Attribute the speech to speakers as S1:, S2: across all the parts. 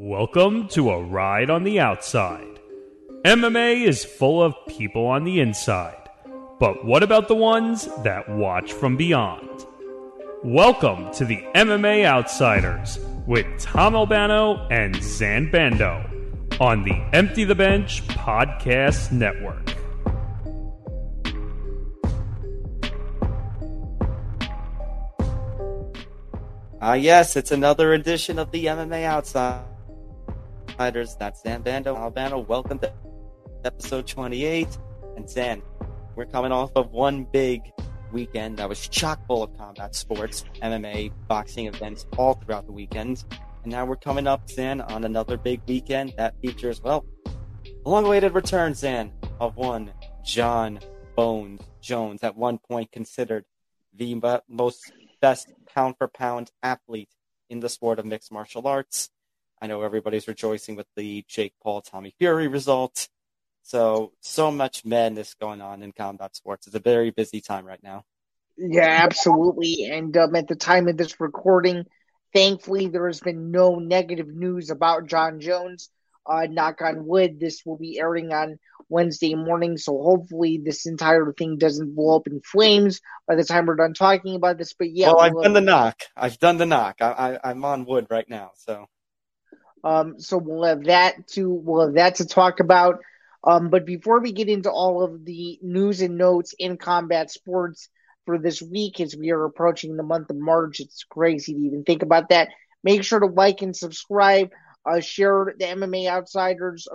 S1: Welcome to a ride on the outside. MMA is full of people on the inside, but what about the ones that watch from beyond? Welcome to the MMA Outsiders with Tom Albano and Zan Bando on the Empty the Bench Podcast Network.
S2: Ah, yes, it's another edition of the MMA Outsiders. That's Zan Bando, Albano. Welcome to episode 28. And Zan, we're coming off of one big weekend that was chock full of combat sports, MMA, boxing events all throughout the weekend. And now we're coming up, Zan, on another big weekend that features, well, long awaited return, Zan, of one Jon Bones Jones, at one point considered the most best pound for pound athlete in the sport of mixed martial arts. I know everybody's rejoicing with the Jake Paul Tommy Fury result. So, so much madness going on in combat sports. It's a very busy time right now.
S3: Yeah, absolutely. And um, at the time of this recording, thankfully, there has been no negative news about Jon Jones. Uh, knock on wood, this will be airing on Wednesday morning. So hopefully this entire thing doesn't blow up in flames by the time we're done talking about this. But yeah,
S2: well, I've done the knock. I've done the knock. I, I, am on wood right now. So,
S3: um, so we'll have that to we'll have that to talk about. Um, but before we get into all of the news and notes in combat sports for this week, as we are approaching the month of March, it's crazy to even think about that. Make sure to like and subscribe. Uh, share the MMA Outsiders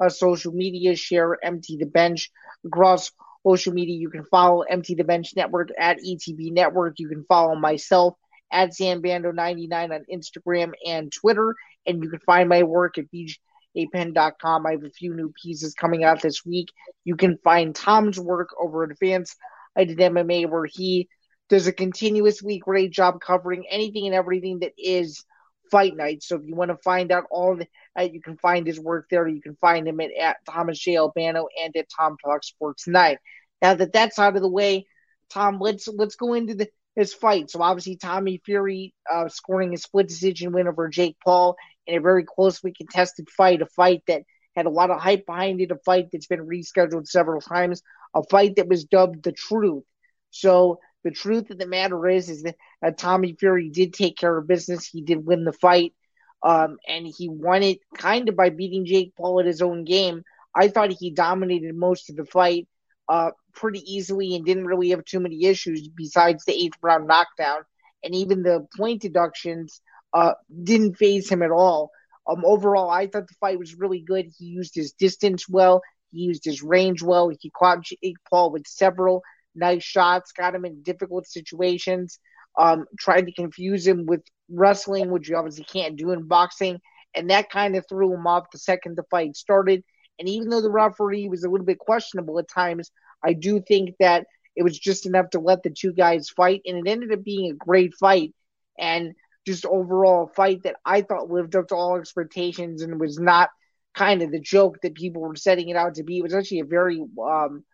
S3: uh, social media, share Empty the Bench across social media. You can follow Empty the Bench Network at ETB Network. You can follow myself at ZanBando99 on Instagram and Twitter. And you can find my work at bjpenn.com. I have a few new pieces coming out this week. You can find Tom's work over at Advance I did MMA, where he does a continuous week. Great job covering anything and everything that is fight night. So if you want to find out all the, uh, you can find his work there. You can find him at, at Thomas J. Albano and at Tom Talk Sports Night. Now that that's out of the way, Tom, let's let's go into the, his fight. So obviously Tommy Fury uh, scoring a split decision win over Jake Paul in a very closely contested fight, a fight that had a lot of hype behind it, a fight that's been rescheduled several times, a fight that was dubbed the truth. So the truth of the matter is, is that uh, Tommy Fury did take care of business. He did win the fight, um, and he won it kind of by beating Jake Paul at his own game. I thought he dominated most of the fight uh, pretty easily and didn't really have too many issues besides the eighth round knockdown. And even the point deductions uh, didn't phase him at all. Um, overall, I thought the fight was really good. He used his distance well. He used his range well. He caught Jake Paul with several nice shots, got him in difficult situations, um, tried to confuse him with wrestling, which you obviously can't do in boxing, and that kind of threw him off the second the fight started. And even though the referee was a little bit questionable at times, I do think that it was just enough to let the two guys fight, and it ended up being a great fight and just overall a fight that I thought lived up to all expectations and was not kind of the joke that people were setting it out to be. It was actually a very um,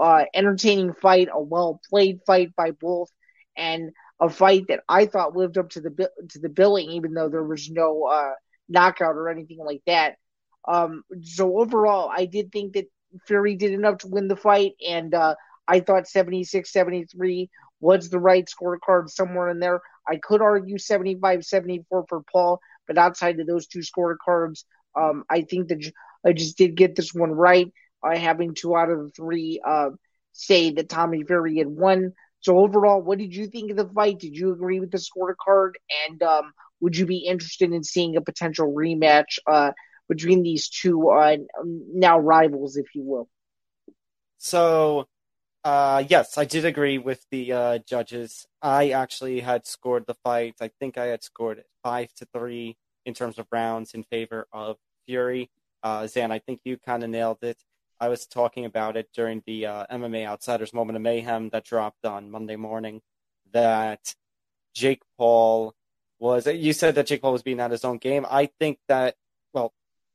S3: uh, entertaining fight, a well played fight by both, and a fight that I thought lived up to the to the billing, even though there was no uh, knockout or anything like that. Um, so overall, I did think that Fury did enough to win the fight, and uh, I thought 76-73 was the right scorecard somewhere in there. I could argue 75-74 for Paul, but outside of those two scorecards, um, I think that I just did get this one right uh, having two out of the three uh, say that Tommy Fury had won. So overall, what did you think of the fight? Did you agree with the scorecard? And um, would you be interested in seeing a potential rematch uh, between these two uh, now rivals, if you will?
S2: So, uh, yes, I did agree with the uh, judges. I actually had scored the fight. I think I had scored five to three in terms of rounds in favor of Fury. Uh, Zan, I think you kind of nailed it. I was talking about it during the uh, MMA Outsiders Moment of Mayhem that dropped on Monday morning. That Jake Paul was. You said that Jake Paul was being at his own game. I think that.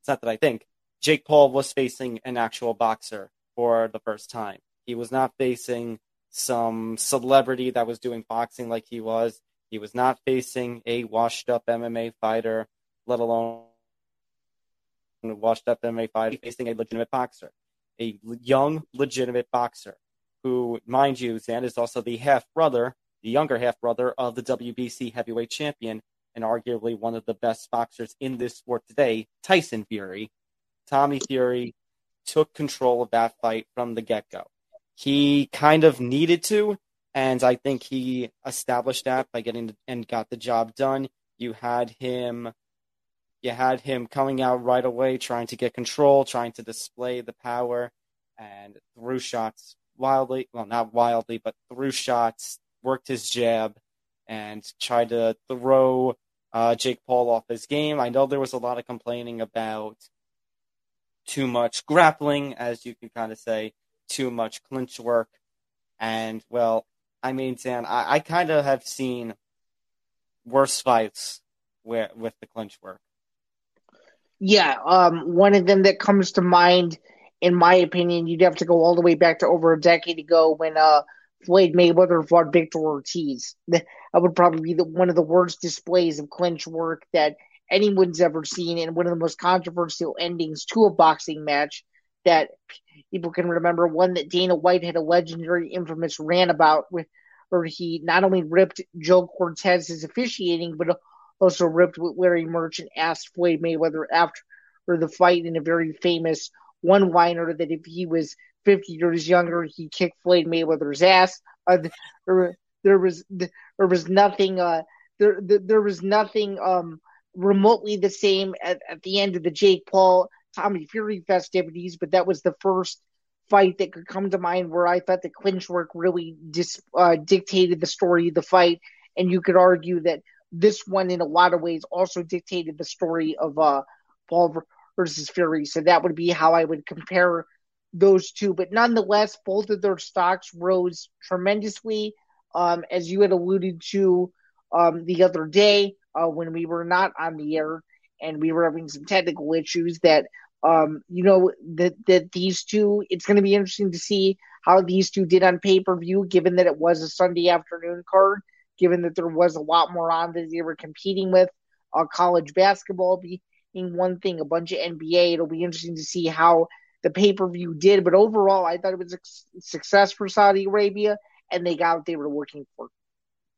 S2: It's not that I think. Jake Paul was facing an actual boxer for the first time. He was not facing some celebrity that was doing boxing like he was. He was not facing a washed up MMA fighter, let alone a washed up MMA fighter facing a legitimate boxer, a young, legitimate boxer who, mind you, Zan is also the half brother, the younger half brother of the WBC heavyweight champion and arguably one of the best boxers in this sport today, Tyson Fury. Tommy Fury took control of that fight from the get go. He kind of needed to, and I think he established that by getting and got the job done. You had him you had him coming out right away trying to get control, trying to display the power and threw shots wildly, well not wildly, but threw shots, worked his jab and tried to throw uh, Jake Paul off his game. I know there was a lot of complaining about too much grappling, as you can kind of say, too much clinch work. And, well, I mean, Dan, I, I kind of have seen worse fights where, with the clinch work.
S3: Yeah, um, one of them that comes to mind, in my opinion, you'd have to go all the way back to over a decade ago when uh, Floyd Mayweather fought Victor Ortiz. That would probably be the, one of the worst displays of clinch work that anyone's ever seen, and one of the most controversial endings to a boxing match that people can remember. One that Dana White had a legendary, infamous rant about, where he not only ripped Joe Cortez's officiating, but also ripped with Larry Merchant asked Floyd Mayweather after the fight in a very famous one-liner that if he was 50 years younger, he kicked Floyd Mayweather's ass. Uh, there, there was there was nothing uh, there, there was nothing um, remotely the same at, at the end of the Jake Paul Tommy Fury festivities, but that was the first fight that could come to mind where I thought the clinch work really dis, uh, dictated the story of the fight, and you could argue that this one, in a lot of ways, also dictated the story of uh, Paul versus Fury. So that would be how I would compare those two. But nonetheless, both of their stocks rose tremendously, um, as you had alluded to um, the other day uh, when we were not on the air and we were having some technical issues. That um, you know that that these two, it's going to be interesting to see how these two did on pay per view, given that it was a Sunday afternoon card, given that there was a lot more on that they were competing with. Uh, college basketball being one thing, a bunch of NBA. It'll be interesting to see how the pay per view did. But overall, I thought it was a success for Saudi Arabia, and they got what they were looking for.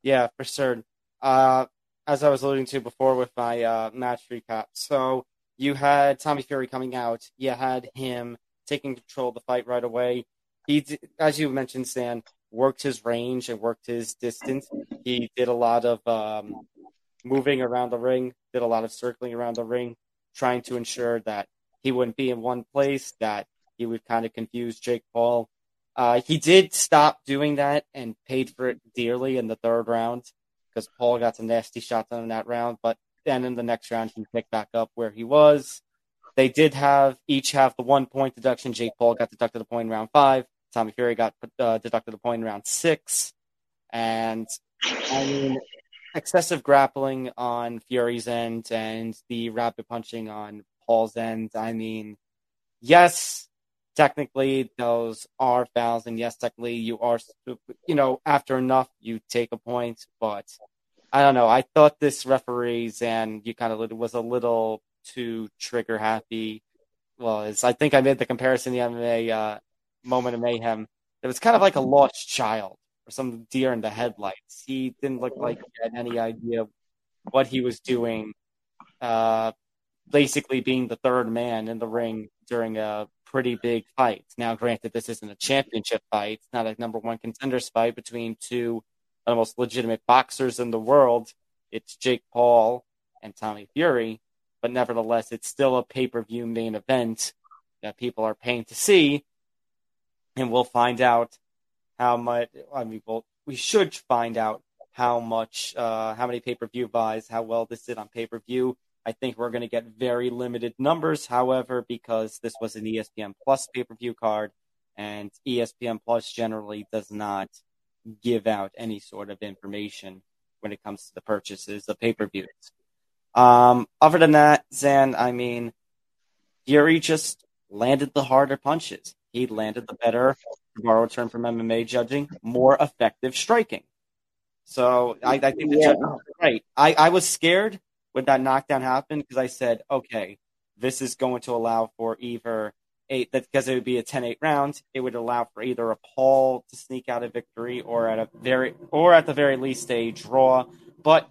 S2: Yeah, for sure. Uh, as I was alluding to before with my uh, match recap, so you had Tommy Fury coming out. You had him taking control of the fight right away. He, as you mentioned, Stan, worked his range and worked his distance. He did a lot of um, moving around the ring, did a lot of circling around the ring, trying to ensure that he wouldn't be in one place, that he would kind of confuse Jake Paul. Uh, he did stop doing that and paid for it dearly in the third round because Paul got some nasty shots on in that round. But then in the next round, he picked back up where he was. They did have each have the one point deduction. Jake Paul got deducted a point in round five. Tommy Fury got uh, deducted a point in round six. And I mean, excessive grappling on Fury's end and the rapid punching on Paul's end. I mean, yes, technically those are fouls, and yes, technically you are, you know, after enough you take a point, but I don't know. I thought this referees and you kind of was a little too trigger happy. Well, I think I made the comparison the MMA uh, moment of mayhem. It was kind of like a lost child or some deer in the headlights. He didn't look like he had any idea what he was doing. Uh, basically being the third man in the ring during a pretty big fight. Now, granted, this isn't a championship fight, it's not a number one contenders fight between two of the most legitimate boxers in the world. It's Jake Paul and Tommy Fury, but nevertheless, it's still a pay per view main event that people are paying to see. And we'll find out how much, I mean, we should find out how much, uh, how many pay per view buys, how well this did on pay per view I think we're going to get very limited numbers, however, because this was an ESPN Plus pay per view card, and ESPN Plus generally does not give out any sort of information when it comes to the purchases of pay per views. Um, other than that, Zan, I mean, Fury just landed the harder punches. He landed the better, to borrow a term from MMA judging, more effective striking. So I, I think the yeah. judge right. I, I was scared when that knockdown happened because I said, okay, this is going to allow for either eight that because it would be a 10-8 round, it would allow for either a Paul to sneak out a victory or at a very or at the very least a draw. But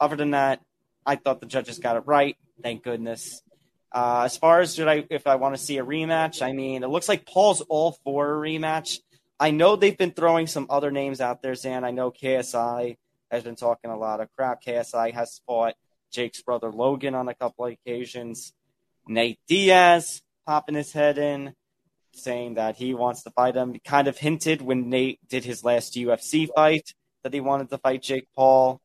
S2: other than that, I thought the judges got it right. Thank goodness. Uh, as far as did I if I want to see a rematch, I mean, it looks like Paul's all for a rematch. I know they've been throwing some other names out there, Zan. I know KSI has been talking a lot of crap. KSI has fought Jake's brother Logan on a couple of occasions. Nate Diaz popping his head in, saying that he wants to fight him. Kind of hinted when Nate did his last UFC fight that he wanted to fight Jake Paul.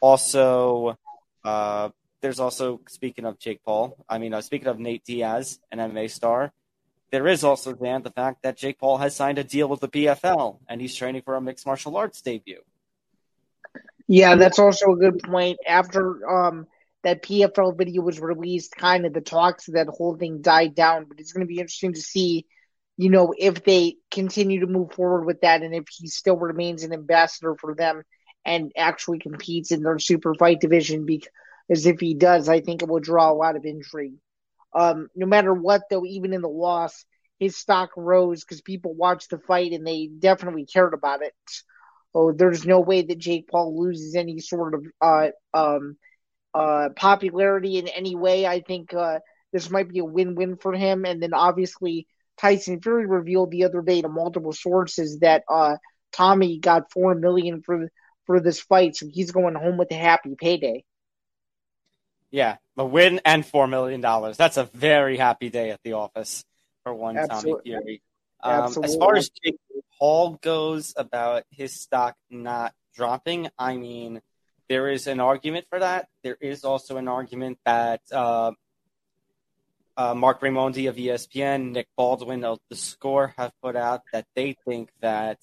S2: Also, uh, there's also speaking of Jake Paul. I mean, uh, speaking of Nate Diaz, an MMA star. There is also Dan the fact that Jake Paul has signed a deal with the PFL and he's training for a mixed martial arts debut.
S3: Yeah, that's also a good point. After um, that PFL video was released, kind of the talks of that whole thing died down. But it's going to be interesting to see, you know, if they continue to move forward with that and if he still remains an ambassador for them and actually competes in their super fight division. Because if he does, I think it will draw a lot of intrigue. Um, no matter what, though, even in the loss, his stock rose because people watched the fight and they definitely cared about it. Oh, there's no way that Jake Paul loses any sort of uh, um, uh, popularity in any way. I think uh, this might be a win-win for him. And then obviously Tyson Fury revealed the other day to multiple sources that uh, Tommy got four million for for this fight, so he's going home with a happy payday.
S2: Yeah, a win and four million dollars. That's a very happy day at the office for one Absolutely. Tommy Fury. Um, as far as Jake Paul goes about his stock not dropping, I mean, there is an argument for that. There is also an argument that uh, uh, Marc Raimondi of ESPN, Nick Baldwin of The Score have put out that they think that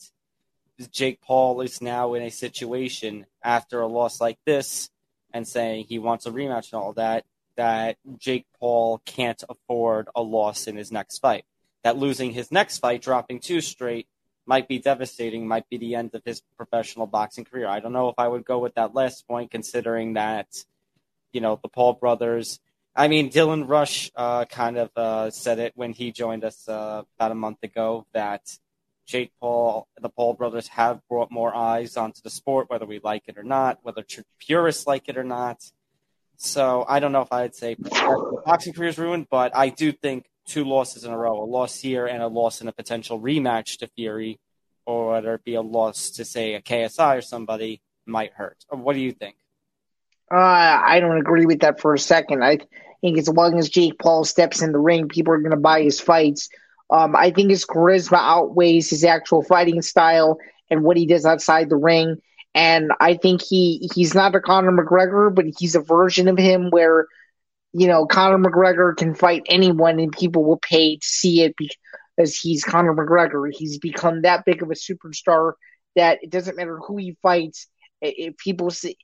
S2: Jake Paul is now in a situation after a loss like this and saying he wants a rematch and all that, that Jake Paul can't afford a loss in his next fight. That losing his next fight, dropping two straight, might be devastating, might be the end of his professional boxing career. I don't know if I would go with that last point, considering that, you know, the Paul brothers. I mean, Dylan Rush uh, kind of uh, said it when he joined us uh, about a month ago that Jake Paul, the Paul brothers have brought more eyes onto the sport, whether we like it or not, whether purists like it or not. So I don't know if I'd say boxing career is ruined, but I do think two losses in a row, a loss here and a loss in a potential rematch to Fury, or whether it be a loss to say a KSI or somebody, might hurt. What do you think?
S3: Uh, I don't agree with that for a second. I think as long as Jake Paul steps in the ring, people are going to buy his fights. Um, I think his charisma outweighs his actual fighting style and what he does outside the ring. And I think he he's not a Conor McGregor, but he's a version of him where, you know, Conor McGregor can fight anyone and people will pay to see it because he's Conor McGregor. He's become that big of a superstar that it doesn't matter who he fights. If people see,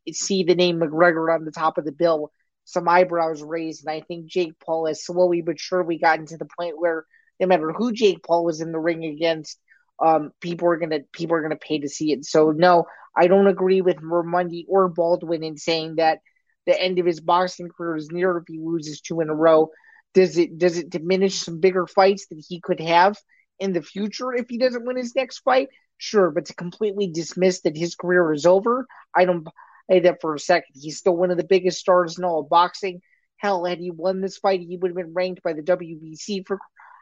S3: the name McGregor on the top of the bill, some eyebrows raised. And I think Jake Paul has slowly but surely gotten to the point where – no matter who Jake Paul was in the ring against, um, people are gonna people are gonna pay to see it. So no, I don't agree with Raimondi or Baldwin in saying that the end of his boxing career is near if he loses two in a row. Does it does it diminish some bigger fights that he could have in the future if he doesn't win his next fight? Sure, but to completely dismiss that his career is over, I don't buy that for a second. He's still one of the biggest stars in all of boxing. Hell, had he won this fight, he would have been ranked by the WBC for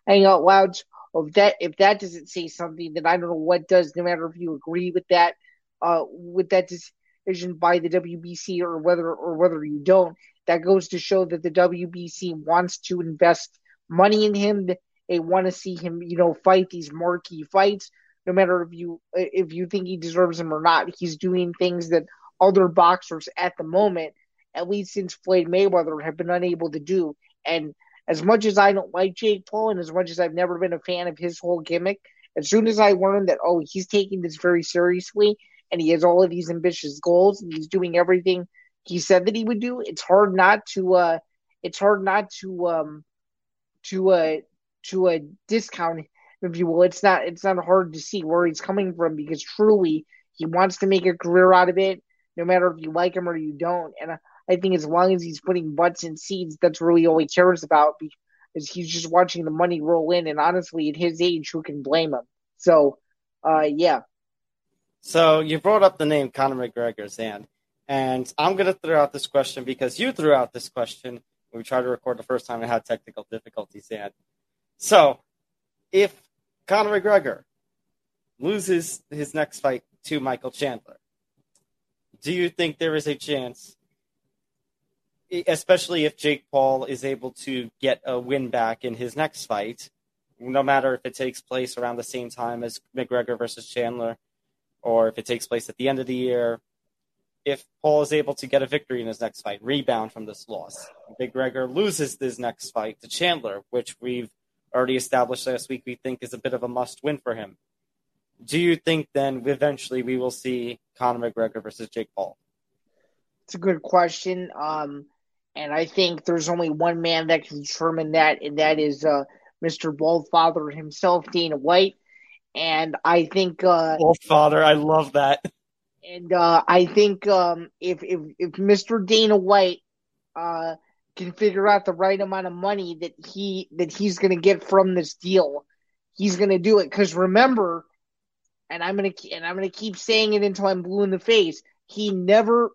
S3: hang out loud. If that if that doesn't say something, then I don't know what does. No matter if you agree with that, uh, with that by the WBC or whether or whether you don't, that goes to show that the WBC wants to invest money in him. They want to see him, you know, fight these marquee fights. No matter if you if you think he deserves them or not, he's doing things that other boxers at the moment, at least since Floyd Mayweather, have been unable to do. And as much as I don't like Jake Paul and as much as I've never been a fan of his whole gimmick, as soon as I learned that, oh, he's taking this very seriously and he has all of these ambitious goals and he's doing everything he said that he would do, it's hard not to uh it's hard not to um to uh to a uh, discount if you will. It's not it's not hard to see where he's coming from because truly he wants to make a career out of it, no matter if you like him or you don't. And I, think as long as he's putting butts in seats, that's really all he cares about because he's just watching the money roll in. And honestly, at his age, who can blame him? So, uh, yeah.
S2: So you brought up the name Conor McGregor, Zan, and I'm going to throw out this question because you threw out this question when we tried to record the first time and had technical difficulties, Zan. So, if Conor McGregor loses his next fight to Michael Chandler, do you think there is a chance, especially if Jake Paul is able to get a win back in his next fight, no matter if it takes place around the same time as McGregor versus Chandler, or if it takes place at the end of the year, if Paul is able to get a victory in his next fight, rebound from this loss, McGregor loses this next fight to Chandler, which we've already established last week we think is a bit of a must win for him do you think then eventually we will see Conor McGregor versus Jake Paul?
S3: It's a good question. Um, and I think there's only one man that can determine that, and that is uh, Mr. Baldfather himself, Dana White. And I think uh,
S2: father, I love that.
S3: And uh, I think um, if if if Mr. Dana White uh, can figure out the right amount of money that he that he's going to get from this deal, he's going to do it. Because remember, and I'm gonna and I'm gonna keep saying it until I'm blue in the face. He never,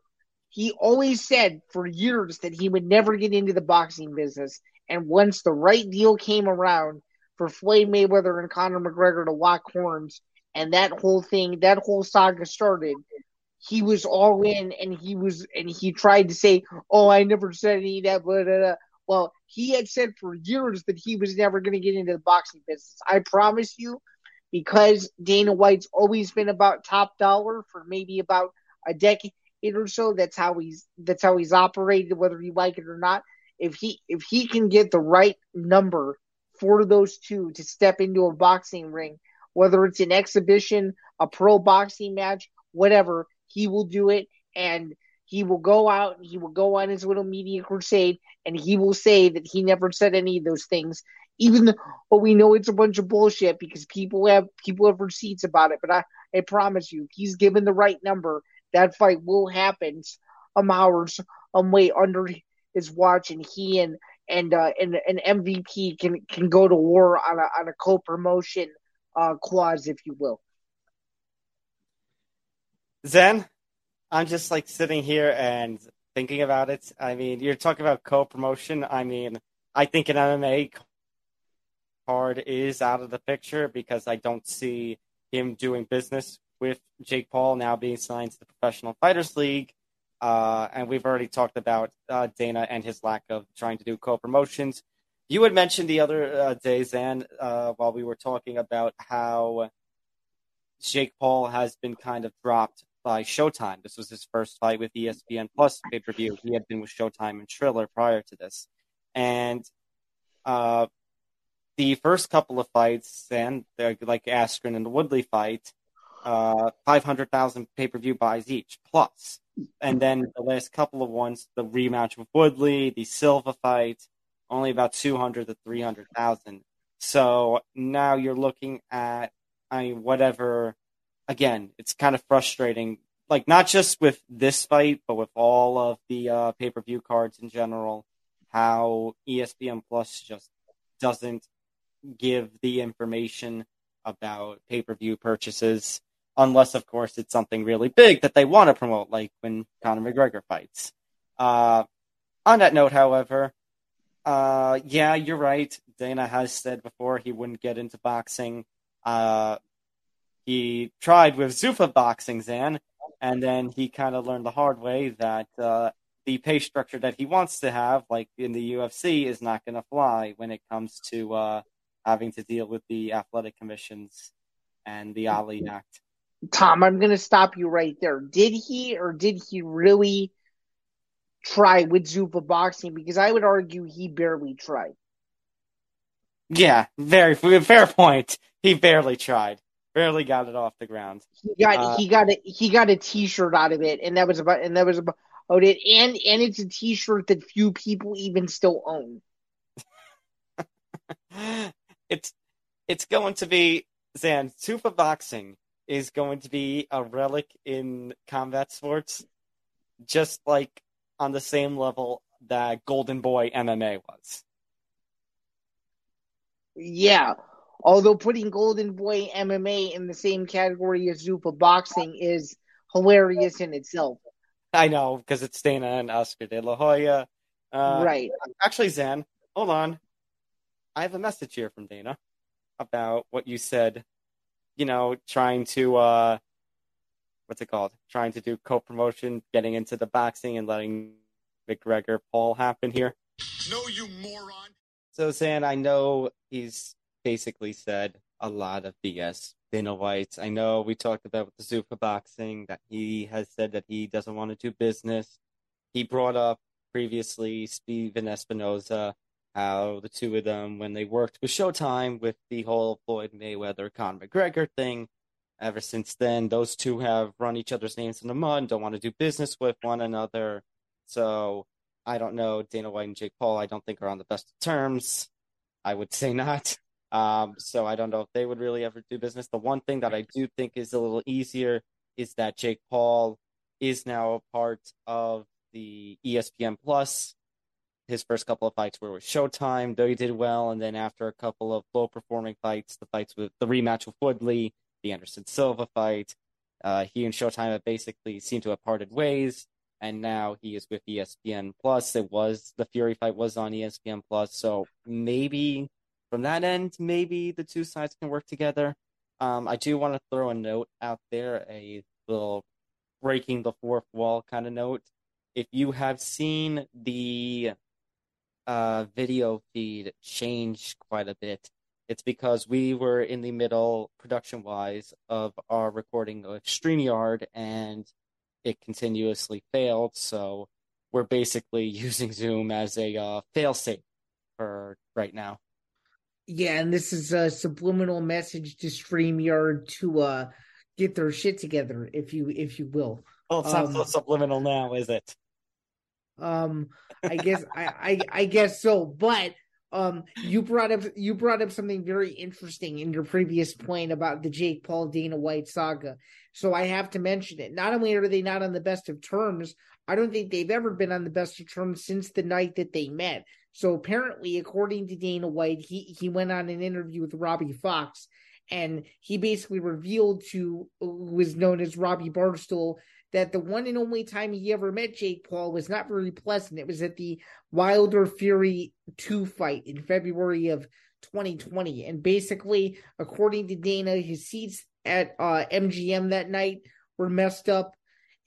S3: he always said for years that he would never get into the boxing business. And once the right deal came around for Floyd Mayweather and Conor McGregor to lock horns, and that whole thing, that whole saga started, he was all in, and he was, and he tried to say, "Oh, I never said any of that." Blah. Well, he had said for years that he was never going to get into the boxing business. I promise you, because Dana White's always been about top dollar for maybe about a decade or so. That's how he's that's how he's operated, whether you like it or not. If he if he can get the right number for those two to step into a boxing ring, whether it's an exhibition, a pro boxing match, whatever, he will do it and he will go out and he will go on his little media crusade and he will say that he never said any of those things even though we know it's a bunch of bullshit because people have people have receipts about it. But I, I promise you, he's given the right number. That fight will happen some hours um way under his watch, and he and and uh, an MVP can can go to war on a on a co promotion uh, clause, if you will.
S2: Zan, I'm just like sitting here and thinking about it. I mean, you're talking about co promotion. I mean, I think an MMA, card is out of the picture because I don't see him doing business with Jake Paul now being signed to the Professional Fighters League. Uh, and we've already talked about uh, Dana and his lack of trying to do co promotions. You had mentioned the other uh, day, Zan, uh, while we were talking about how Jake Paul has been kind of dropped by Showtime. This was his first fight with ESPN Plus pay per view. He had been with Showtime and Triller prior to this. And uh, the first couple of fights, and like Askren and the Woodley fight, uh, 500,000 pay per view buys each plus. And then the last couple of ones, the rematch with Woodley, the Silva fight, only about 200 to 300,000. So now you're looking at, I mean, whatever. Again, it's kind of frustrating. Like, not just with this fight, but with all of the uh, pay per view cards in general, how ESPN Plus just doesn't give the information about pay per view purchases, unless, of course, it's something really big that they want to promote, like when Conor McGregor fights. Uh, on that note, however, uh, yeah, you're right. Dana has said before he wouldn't get into boxing. Uh, he tried with Zuffa Boxing, Zan, and then he kind of learned the hard way that uh, the pay structure that he wants to have, like in the UFC, is not going to fly when it comes to uh, having to deal with the athletic commissions and the Ali Act.
S3: Tom, I'm going to stop you right there. Did he or did he really try with Zuffa boxing? Because I would argue he barely tried.
S2: Yeah, very fair point. He barely tried. Barely got it off the ground.
S3: He got uh, he got a he got a T-shirt out of it, and that was about and that was about it. And and it's a T-shirt that few people even still own.
S2: it's it's going to be Zan Zuffa boxing is going to be a relic in combat sports, just like on the same level that Golden Boy MMA was.
S3: Yeah. Although putting Golden Boy MMA in the same category as Zuffa Boxing is hilarious in itself.
S2: I know, because it's Dana and Oscar De La Hoya. Uh,
S3: right.
S2: Actually, Zan, hold on. I have a message here from Dana about what you said. You know, trying to uh, what's it called? Trying to do co-promotion, getting into the boxing, and letting McGregor Paul happen here.
S4: No, you moron.
S2: So, Zan, I know he's basically said a lot of BS. Dana White. I know we talked about with the Zuffa boxing that he has said that he doesn't want to do business. He brought up previously Stephen Espinoza how the two of them, when they worked with Showtime with the whole Floyd Mayweather Conor McGregor thing, ever since then, those two have run each other's names in the mud, and don't want to do business with one another. So I don't know. Dana White and Jake Paul, I don't think are on the best of terms. I would say not. Um, so I don't know if they would really ever do business. The one thing that I do think is a little easier is that Jake Paul is now a part of the ESPN Plus his first couple of fights were with Showtime, though he did well, and then after a couple of low performing fights, the fights with the rematch with Woodley, the Anderson Silva fight, uh, he and Showtime have basically seemed to have parted ways, and now he is with ESPN Plus. It was the Fury fight was on ESPN Plus, so maybe from that end, maybe the two sides can work together. Um, I do want to throw a note out there, a little breaking the fourth wall kind of note. If you have seen the uh, video feed changed quite a bit. It's because we were in the middle, production wise, of our recording of StreamYard and it continuously failed. So we're basically using Zoom as a uh, failsafe for right now.
S3: Yeah, and this is a subliminal message to StreamYard to uh, get their shit together, if you if you will.
S2: Well, it's not um, so subliminal now, is it?
S3: Um, I guess I, I I guess so. But um, you brought up you brought up something very interesting in your previous point about the Jake Paul Dana White saga. So I have to mention it. Not only are they not on the best of terms, I don't think they've ever been on the best of terms since the night that they met. So apparently, according to Dana White, he he went on an interview with Robbie Fox, and he basically revealed to who was known as Robbie Barstool that the one and only time he ever met Jake Paul was not very pleasant. It was at the Wilder Fury 2 fight in February of 2020. And basically, according to Dana, his seats at uh, MGM that night were messed up.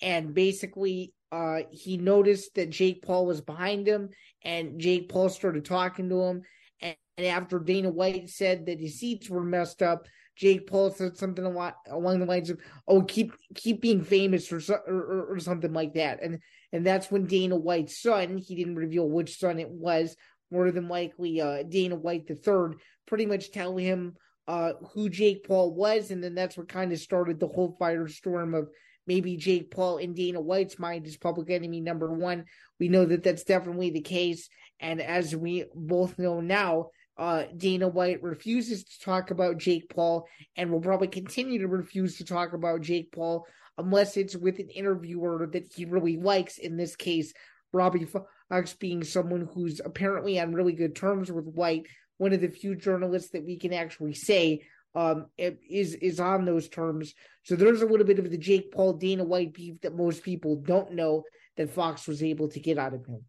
S3: And basically, uh, he noticed that Jake Paul was behind him, and Jake Paul started talking to him. And, and after Dana White said that his seats were messed up, Jake Paul said something along the lines of, "Oh, keep keep being famous or, or, or something like that," and and that's when Dana White's son, he didn't reveal which son it was, more than likely uh, Dana White the third, pretty much tell him uh, who Jake Paul was, and then that's what kind of started the whole firestorm of maybe Jake Paul in Dana White's mind is public enemy number one. We know that that's definitely the case, and as we both know now, uh, Dana White refuses to talk about Jake Paul and will probably continue to refuse to talk about Jake Paul unless it's with an interviewer that he really likes. In this case, Robbie Fox being someone who's apparently on really good terms with White, one of the few journalists that we can actually say um, is is on those terms. So there's a little bit of the Jake Paul Dana White beef that most people don't know that Fox was able to get out of him.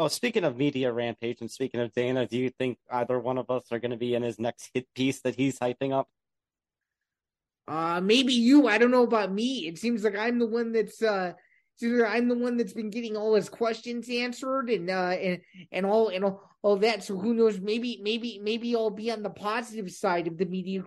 S2: Oh, speaking of media rampage and speaking of Dana, do you think either one of us are going to be in his next hit piece that he's hyping up?
S3: Uh, maybe you. I don't know about me. It seems like I'm the one that's uh, I'm the one that's been getting all his questions answered and uh and and all and all, all that. So who knows? Maybe maybe maybe I'll be on the positive side of the media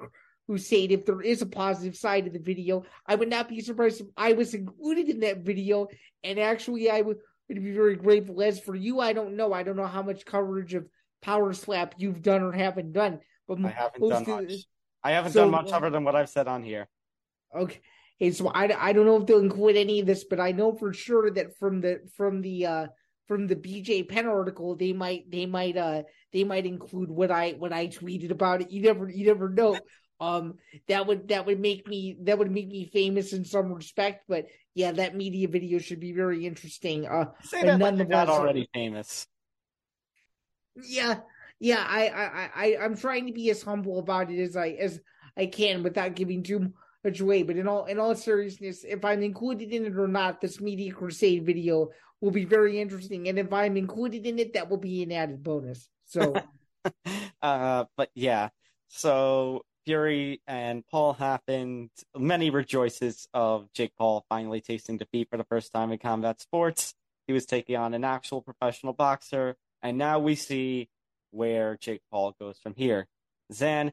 S3: crusade if there is a positive side of the video. I would not be surprised if I was included in that video and actually I would would be very grateful. As for you, I don't know. I don't know how much coverage of Power Slap you've done or haven't done.
S2: But I haven't done much. I haven't so, done much other than what I've said on here.
S3: Okay. Hey, so I, I don't know if they'll include any of this, but I know for sure that from the from the uh from the BJ Penn article, they might they might uh they might include what I what I tweeted about it. You never you never know. Um, that would that would make me that would make me famous in some respect. But yeah, that media video should be very interesting. Uh,
S2: Say that like not already famous.
S3: Yeah, yeah. I, I, I, I'm trying to be as humble about it as I as I can without giving too much away. But in all in all seriousness, if I'm included in it or not, this media crusade video will be very interesting. And if I'm included in it, that will be an added bonus. So,
S2: uh, but yeah. So Fury and Paul happened. Many rejoices of Jake Paul finally tasting defeat for the first time in combat sports. He was taking on an actual professional boxer, and now we see where Jake Paul goes from here. Zan,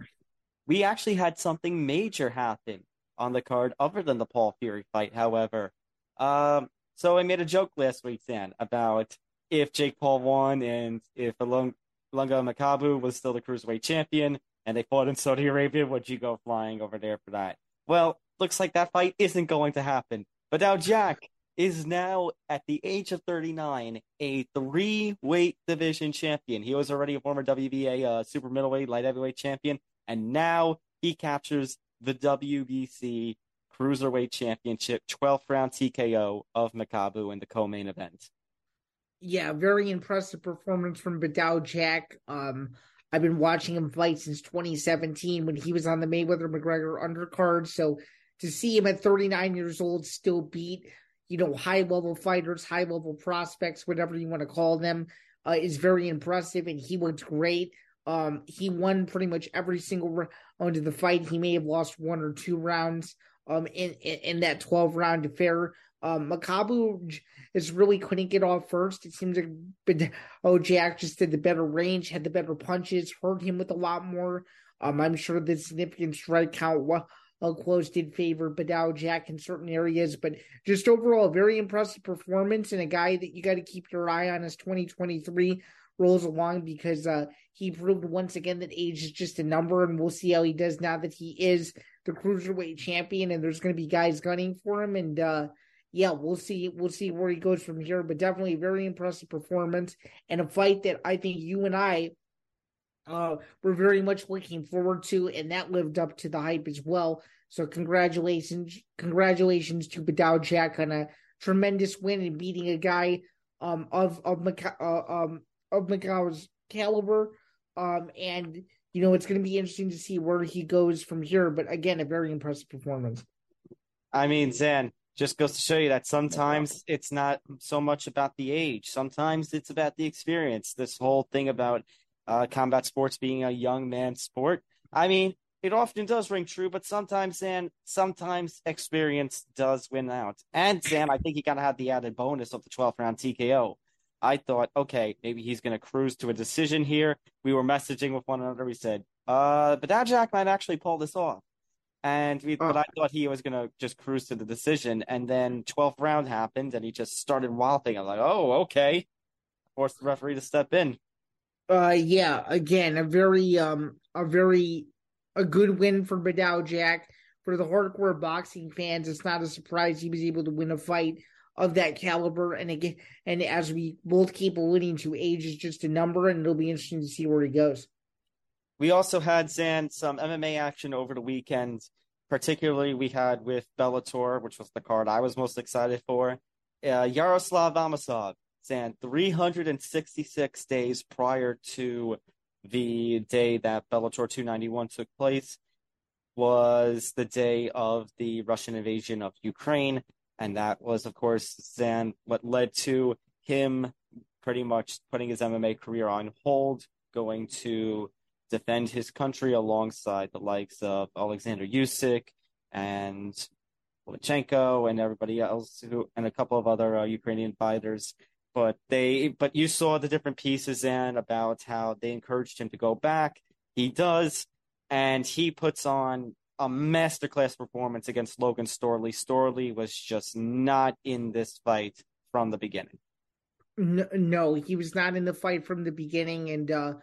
S2: we actually had something major happen on the card other than the Paul Fury fight, however. Um, so I made a joke last week, Zan, about if Jake Paul won and if Ilunga Makabu was still the cruiserweight champion, and they fought in Saudi Arabia, would you go flying over there for that? Well, looks like that fight isn't going to happen. But now Jack is now at the age of 39 a three weight division champion. He was already a former WBA uh, super middleweight light heavyweight champion, and now he captures the WBC cruiserweight championship 12th round TKO of Makabu in the co-main event.
S3: Yeah, very impressive performance from Badou Jack. Um, I've been watching him fight since 2017 when he was on the Mayweather McGregor undercard. So to see him at 39 years old still beat, you know, high level fighters, high level prospects, whatever you want to call them, uh, is very impressive. And he looked great. Um, he won pretty much every single round of the fight. He may have lost one or two rounds um, in, in, in that 12 round affair. Um, Makabu is really couldn't get off first. It seems like oh Jack just did the better range, had the better punches, hurt him with a lot more. Um, I'm sure the significant strike count well, uh, close did favor Badou Jack in certain areas, but just overall a very impressive performance and a guy that you got to keep your eye on as 2023 rolls along because uh, he proved once again that age is just a number, and we'll see how he does now that he is the cruiserweight champion, and there's going to be guys gunning for him, and uh, yeah, we'll see. We'll see where he goes from here. But definitely a very impressive performance and a fight that I think you and I uh, were very much looking forward to, and that lived up to the hype as well. So congratulations, congratulations to Badou Jack on a tremendous win and beating a guy um, of of Makabu, uh, um, of Makabu's caliber. Um, and you know it's going to be interesting to see where he goes from here. But again, a very impressive performance.
S2: I mean, Zan, just goes to show you that sometimes it's not so much about the age. Sometimes it's about the experience. This whole thing about uh, combat sports being a young man's sport. I mean, it often does ring true, but sometimes, Sam, sometimes experience does win out. And Sam, I think he kind of had the added bonus of the 12th round TKO. I thought, okay, maybe he's going to cruise to a decision here. We were messaging with one another. We said, uh, but that Jack might actually pull this off. And we, but I thought he was gonna just cruise to the decision, and then 12th round happened, and he just started walloping. I'm like, oh, okay. Forced the referee to step in.
S3: Uh, yeah. Again, a very, um, a very, a good win for Badou Jack. For the hardcore boxing fans, it's not a surprise he was able to win a fight of that caliber. And again, and as we both keep alluding to, age is just a number, and it'll be interesting to see where he goes.
S2: We also had Zan some MMA action over the weekend. Particularly, we had with Bellator, which was the card I was most excited for. Uh, Yaroslav Amosov, Zan, 366 days prior to the day that Bellator 291 took place, was the day of the Russian invasion of Ukraine. And that was, of course, Zan, what led to him pretty much putting his MMA career on hold, going to defend his country alongside the likes of Alexander Usyk and Lomachenko and everybody else who, and a couple of other uh, Ukrainian fighters. But they, but you saw the different pieces in about how they encouraged him to go back. He does, and he puts on a masterclass performance against Logan Storley. Storley was just not in this fight from the beginning.
S3: No, no, he was not in the fight from the beginning, and uh,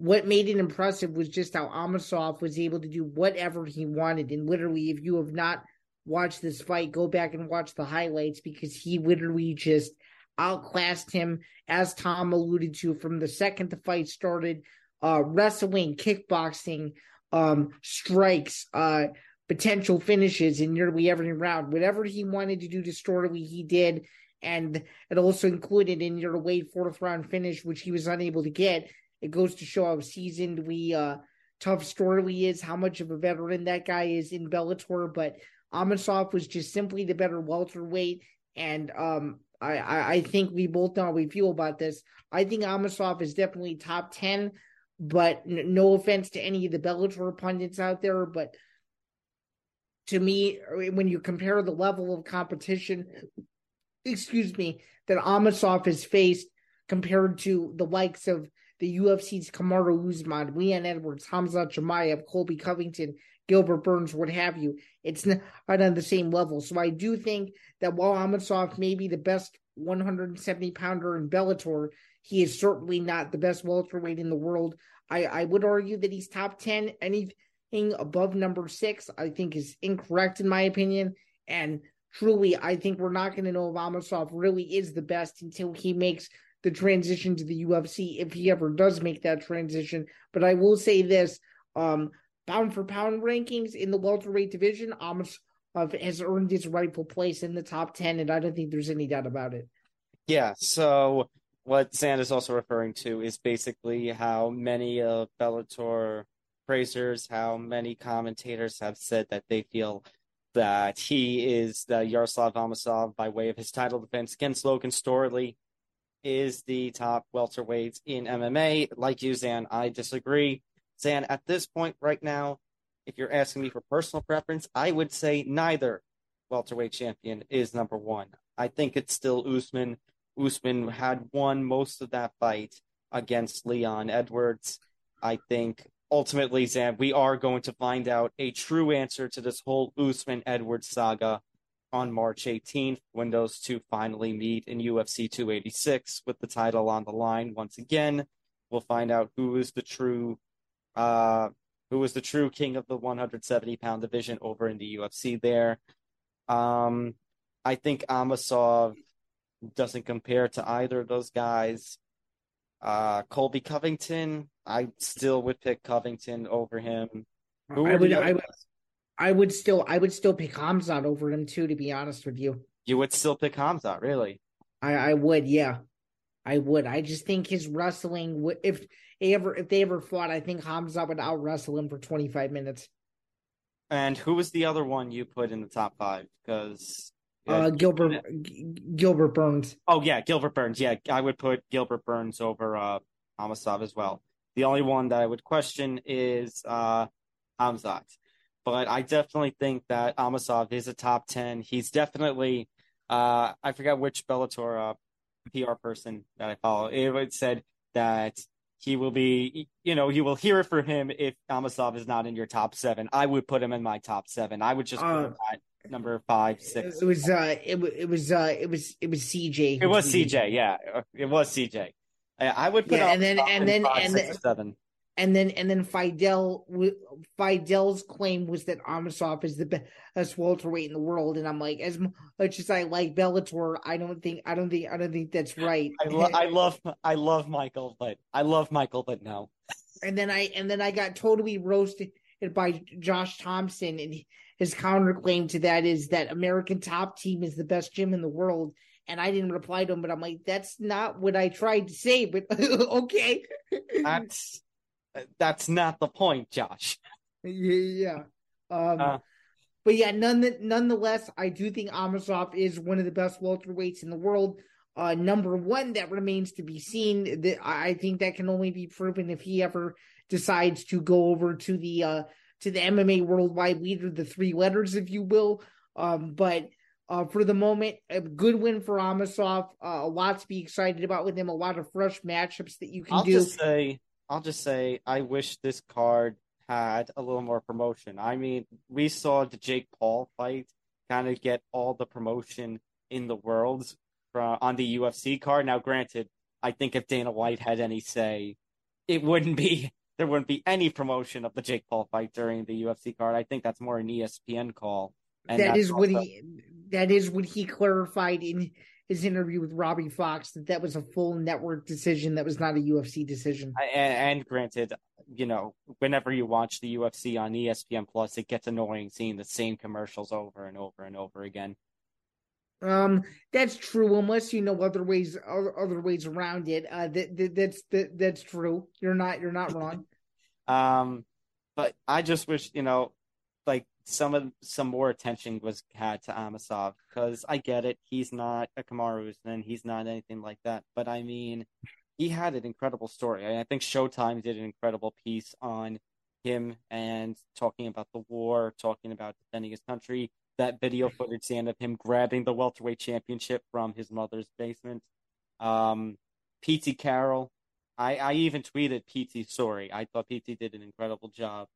S3: what made it impressive was just how Amosov was able to do whatever he wanted. And literally, if you have not watched this fight, go back and watch the highlights because he literally just outclassed him, as Tom alluded to from the second the fight started. Uh, wrestling, kickboxing, um, strikes, uh, potential finishes in nearly every round. Whatever he wanted to do to Storley, he did. And it also included in your late fourth round finish, which he was unable to get. It goes to show how seasoned we, uh, tough Storley is, how much of a veteran that guy is in Bellator. But Amosov was just simply the better welterweight. And, um, I, I, I think we both know how we feel about this. I think Amosov is definitely top 10, but n- no offense to any of the Bellator pundits out there, but to me, when you compare the level of competition, excuse me, that Amosov has faced compared to the likes of the UFC's Kamaru Usman, Leon Edwards, Hamza Chimaev, Colby Covington, Gilbert Burns, what have you. It's not on the same level. So I do think that while Amosov may be the best 170 pounder in Bellator, he is certainly not the best welterweight in the world. I, I would argue that he's top 10. Anything above number six, I think is incorrect in my opinion. And truly, I think we're not going to know if Amosov really is the best until he makes the transition to the UFC, if he ever does make that transition. But I will say this, um, pound for pound rankings in the welterweight division, Amosov has earned his rightful place in the top 10, and I don't think there's any doubt about it.
S2: Yeah, so what Zan is also referring to is basically how many of Bellator praisers, how many commentators have said that they feel that he is the Yaroslav Amosov by way of his title defense against Logan Storley is the top welterweight in MMA. Like you, Zan, I disagree. Zan, at this point right now, if you're asking me for personal preference, I would say neither welterweight champion is number one. I think it's still Usman. Usman had won most of that fight against Leon Edwards. I think ultimately, Zan, we are going to find out a true answer to this whole Usman Edwards saga on March 18th when those two finally meet in UFC 286 with the title on the line once again. We'll find out who is the true uh who is the true king of the 170 pound division over in the UFC there. Um I think Amosov doesn't compare to either of those guys. Uh Colby Covington, I still would pick Covington over him. Who
S3: I would, I would? I would still, I would still pick Hamzat over him too. To be honest with you,
S2: You would still pick Hamza, really?
S3: I, I would, yeah, I would. I just think his wrestling, would if they ever, if they ever fought, I think Hamzat would out wrestle him for twenty five minutes.
S2: And who was the other one you put in the top five? Because
S3: Uh, Gilbert, Gilbert Burns.
S2: Oh yeah, Gilbert Burns. Yeah, I would put Gilbert Burns over uh as well. The only one that I would question is uh Hamzat. But I definitely think that Amosov is a top ten. He's definitely uh I forgot which Bellator uh, PR person that I follow. It said that he will be you know, you will hear it from him if Amosov is not in your top seven. I would put him in my top seven. I would just put
S3: Uh,
S2: him at number five, six.
S3: It was, uh, it, it was, uh, it was, it was CJ.
S2: It was CJ, yeah. It was CJ. I I would put
S3: Yeah, and then- and then-
S2: five,
S3: and
S2: six,
S3: then-
S2: seven.
S3: And then and then Fidel Fidel's claim was that Amosov is the best welterweight in the world, and I'm like, as much as I like Bellator, I don't think I don't think I don't think that's right.
S2: I, lo- I love I love Michael, but I love Michael, but no.
S3: and then I and then I got totally roasted by Josh Thompson, and his counterclaim to that is that American Top Team is the best gym in the world. And I didn't reply to him, but I'm like, that's not what I tried to say. But okay,
S2: That's that's not the point, Josh.
S3: Yeah, yeah. Um,
S2: Uh.
S3: but yeah, none nonetheless, I do think Amosov is one of the best welterweights in the world. Uh, number one, that remains to be seen. That I think that can only be proven if he ever decides to go over to the uh to the MMA worldwide leader, the three letters, if you will. Um, but uh, for the moment, a good win for Amosov. Uh, a lot to be excited about with him. A lot of fresh matchups that you can
S2: I'll
S3: do.
S2: just say I'll just say I wish this card had a little more promotion. I mean, we saw the Jake Paul fight kind of get all the promotion in the world from, on the UFC card. Now, granted, I think if Dana White had any say, it wouldn't be there wouldn't be any promotion of the Jake Paul fight during the UFC card. I think that's more an ESPN call. And that's
S3: is what he that is what he clarified in his interview with Robbie Fox that that was a full network decision that was not a UFC decision.
S2: and, and granted, you know, whenever you watch the UFC on ESPN Plus, it gets annoying seeing the same commercials over and over and over again.
S3: Um, that's true. Unless you know other ways, other, other ways around it. Uh, that, that that's that, that's true. You're not you're not wrong.
S2: um, but I just wish you know, some of some more attention was had to Amosov because I get it. He's not a Kamaru and he's not anything like that. But I mean, he had an incredible story. I think Showtime did an incredible piece on him and talking about the war, talking about defending his country that video footage scene of him grabbing the welterweight championship from his mother's basement. Um, Pete Carroll, I, I even tweeted Pete sorry. I thought Pete did an incredible job.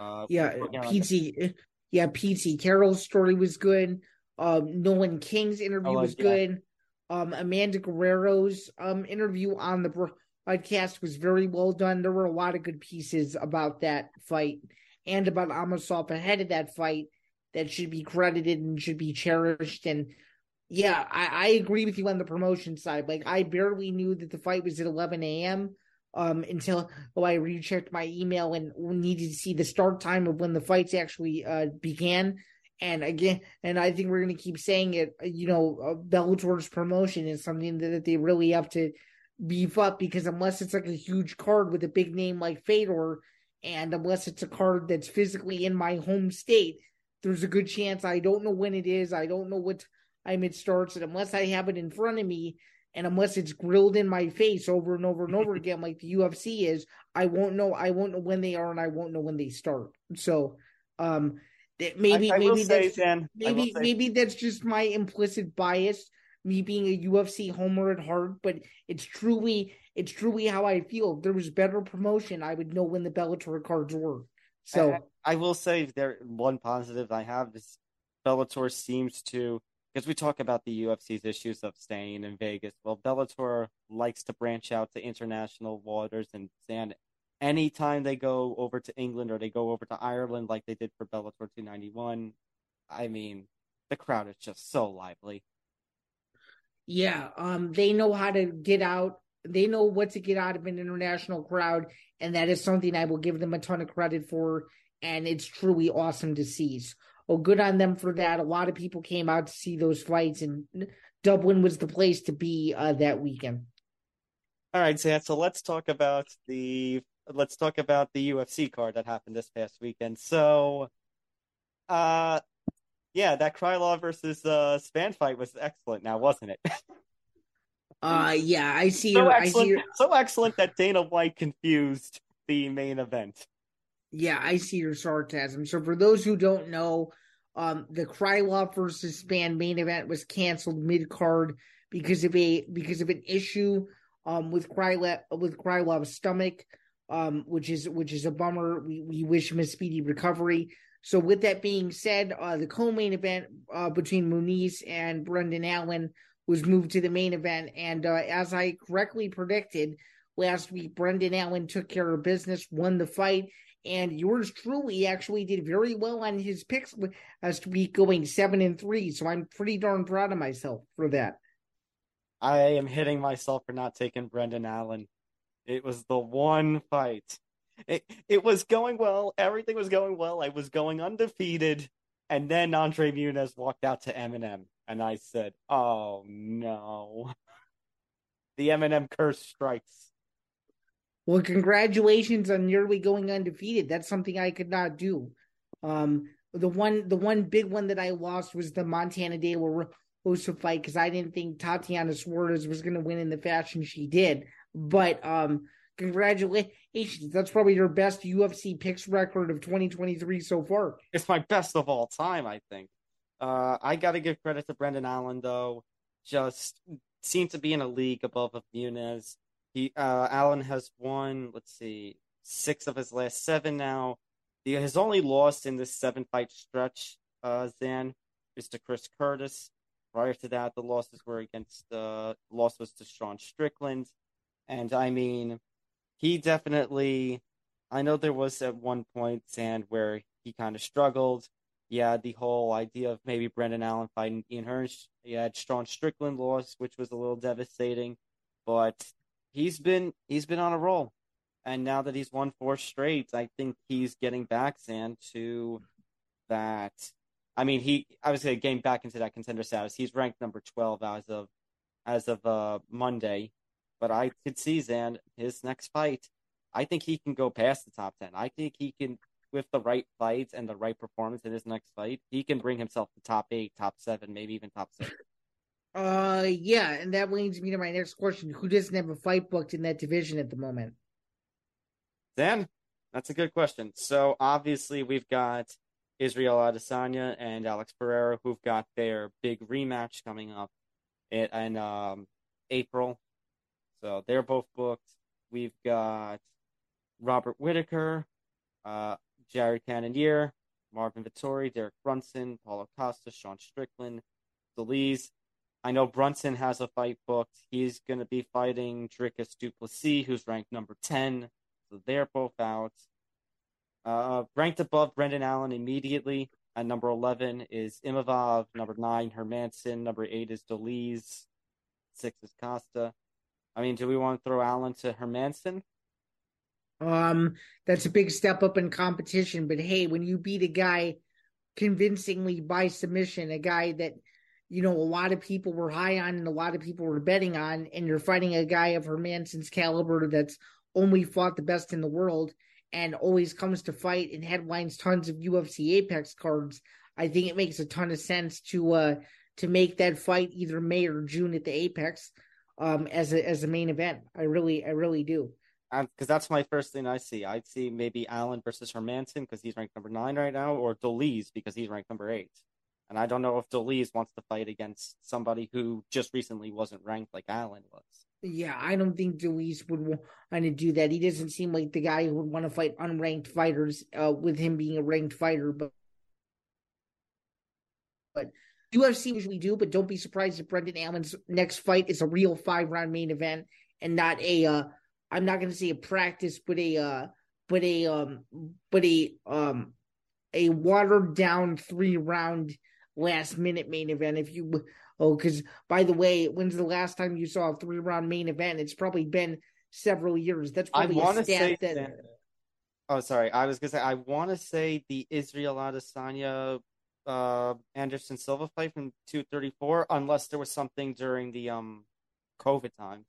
S3: Uh, yeah, Pete, yeah, PT Carroll's story was good. Um, Nolan King's interview was good. Um, Amanda Guerrero's um interview on the podcast was very well done. There were a lot of good pieces about that fight and about Amosov ahead of that fight that should be credited and should be cherished. And yeah, I, I agree with you on the promotion side. Like I barely knew that the fight was at 11 a.m. Um, until oh, I rechecked my email and needed to see the start time of when the fights actually uh, began. And again, and I think we're going to keep saying it. You know, uh, Bellator's promotion is something that, that they really have to beef up because unless it's like a huge card with a big name like Fedor, and unless it's a card that's physically in my home state, there's a good chance I don't know when it is. I don't know what time it starts. And unless I have it in front of me and unless it's grilled in my face over and over and over again, like the UFC is, I won't know. I won't know when they are and I won't know when they start. So, um, maybe,
S2: I, I
S3: maybe
S2: that's,
S3: say, maybe, maybe that's just my implicit bias, me being a UFC homer at heart, but it's truly, it's truly how I feel. If there was better promotion, I would know when the Bellator cards were. So
S2: I, I will say there one positive I have is Bellator seems to because we talk about the UFC's issues of staying in Vegas. Well, Bellator likes to branch out to international waters and stand anytime they go over to England or they go over to Ireland like they did for Bellator 291. I mean, the crowd is just so lively.
S3: Yeah, um, they know how to get out they know what to get out of an international crowd, and that is something I will give them a ton of credit for. And it's truly awesome to see. So, oh, good on them for that. A lot of people came out to see those fights, and Dublin was the place to be uh, that weekend.
S2: All right, Sam. So let's talk about the let's talk about the UFC card that happened this past weekend. So, uh, yeah, that Krylov versus uh Spann fight was excellent. Now, wasn't it?
S3: Uh, yeah, I see.
S2: So excellent,
S3: I see
S2: so excellent that Dana White confused the main event.
S3: Yeah, I see your sarcasm. So, for those who don't know, um, the Krylov versus Spann main event was canceled mid card because of a because of an issue um with Krylov with Krylov's stomach, um, which is which is a bummer. We we wish him a speedy recovery. So, with that being said, uh, the co-main event uh, between Muniz and Brendan Allen was moved to the main event. And uh, as I correctly predicted last week, Brendan Allen took care of business, won the fight. And yours truly actually did very well on his picks last week, going seven and three. So I'm pretty darn proud of myself for that.
S2: I am hitting myself for not taking Brendan Allen. It was the one fight. It it was going well. Everything was going well. I was going undefeated, and then Andre Muniz walked out to Eminem, and I said, "Oh no, the Eminem curse strikes."
S3: Well, congratulations on nearly going undefeated. That's something I could not do. Um, the one, the one big one that I lost was the Montana De La Rosa fight because I didn't think Tatiana Suarez was going to win in the fashion she did. But um, congratulations. That's probably your best UFC picks record of 2023 so far.
S2: It's my best of all time, I think. Uh, I got to give credit to Brendan Allen, though. Just seemed to be in a league above of Muniz. He uh, Allen has won, let's see, six of his last seven now. He has only lost in this seven fight stretch, uh, Zan, is to Chris Curtis. Prior to that, the losses were against uh, loss was to Sean Strickland, and I mean, he definitely. I know there was at one point, Zan, where he kind of struggled yeah, the whole idea of maybe Brendan Allen fighting Ian Hearns. He had Sean Strickland loss, which was a little devastating, but he's been he's been on a roll. And now that he's won four straight, I think he's getting back, Zan, to that. I mean, he was getting back into that contender status. He's ranked number twelve as of as of uh, Monday, but I could see Zan his next fight. I think he can go past the top ten. I think he can, with the right fights and the right performance in his next fight, he can bring himself to top eight, top seven, maybe even top six.
S3: Uh, yeah, and that leads me to my next question: Who doesn't have a fight booked in that division at the moment?
S2: Dan, that's a good question. So obviously we've got Israel Adesanya and Alex Pereira who've got their big rematch coming up in, in um, April. So they're both booked. We've got Robert Whitaker, uh, Jared Cannonier, Marvin Vettori, Derek Brunson, Paulo Costa, Sean Strickland, Dolidze. I know Brunson has a fight booked. He's going to be fighting Dricus Du Plessis, who's ranked number 10. So they're both out. Uh, ranked above Brendan Allen immediately at number 11 is Imavov. Number 9, Hermansson. Number 8 is Dolidze. 6 is Costa. I mean, do we want to throw Allen to Hermansson?
S3: Um, that's a big step up in competition. But hey, when you beat a guy convincingly by submission, a guy that you know a lot of people were high on and a lot of people were betting on, and you're fighting a guy of Hermansson's caliber that's only fought the best in the world and always comes to fight and headlines tons of UFC Apex cards. I think it makes a ton of sense to uh to make that fight either May or June at the Apex um as a as a main event. I really I really do
S2: because that's my first thing I see. I'd see maybe Allen versus Hermansson because he's ranked number nine right now, or Dolidze because he's ranked number eight. And I don't know if Dolidze wants to fight against somebody who just recently wasn't ranked like Allen was.
S3: Yeah, I don't think Dolidze would want to do that. He doesn't seem like the guy who would want to fight unranked fighters. Uh, with him being a ranked fighter, but but UFC usually do. But don't be surprised if Brendan Allen's next fight is a real five round main event and not a uh, I'm not going to say a practice, but a uh, but a um, but a um, a watered down three round last minute main event. If you oh, because by the way, when's the last time you saw a three round main event? It's probably been several years. That's probably
S2: I
S3: a stat that.
S2: that. Oh, sorry. I was gonna say I want to say the Israel Adesanya uh, Anderson Silva fight from 234, unless there was something during the um COVID times.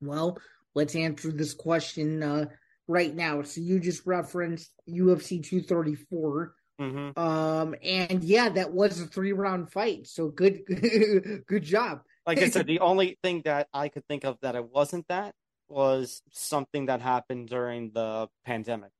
S3: Well, let's answer this question uh, right now. So you just referenced UFC 234.
S2: Mm-hmm.
S3: Um, and yeah, that was a three round fight. So good, good job.
S2: Like I said, the only thing that I could think of that it wasn't that was something that happened during the pandemic.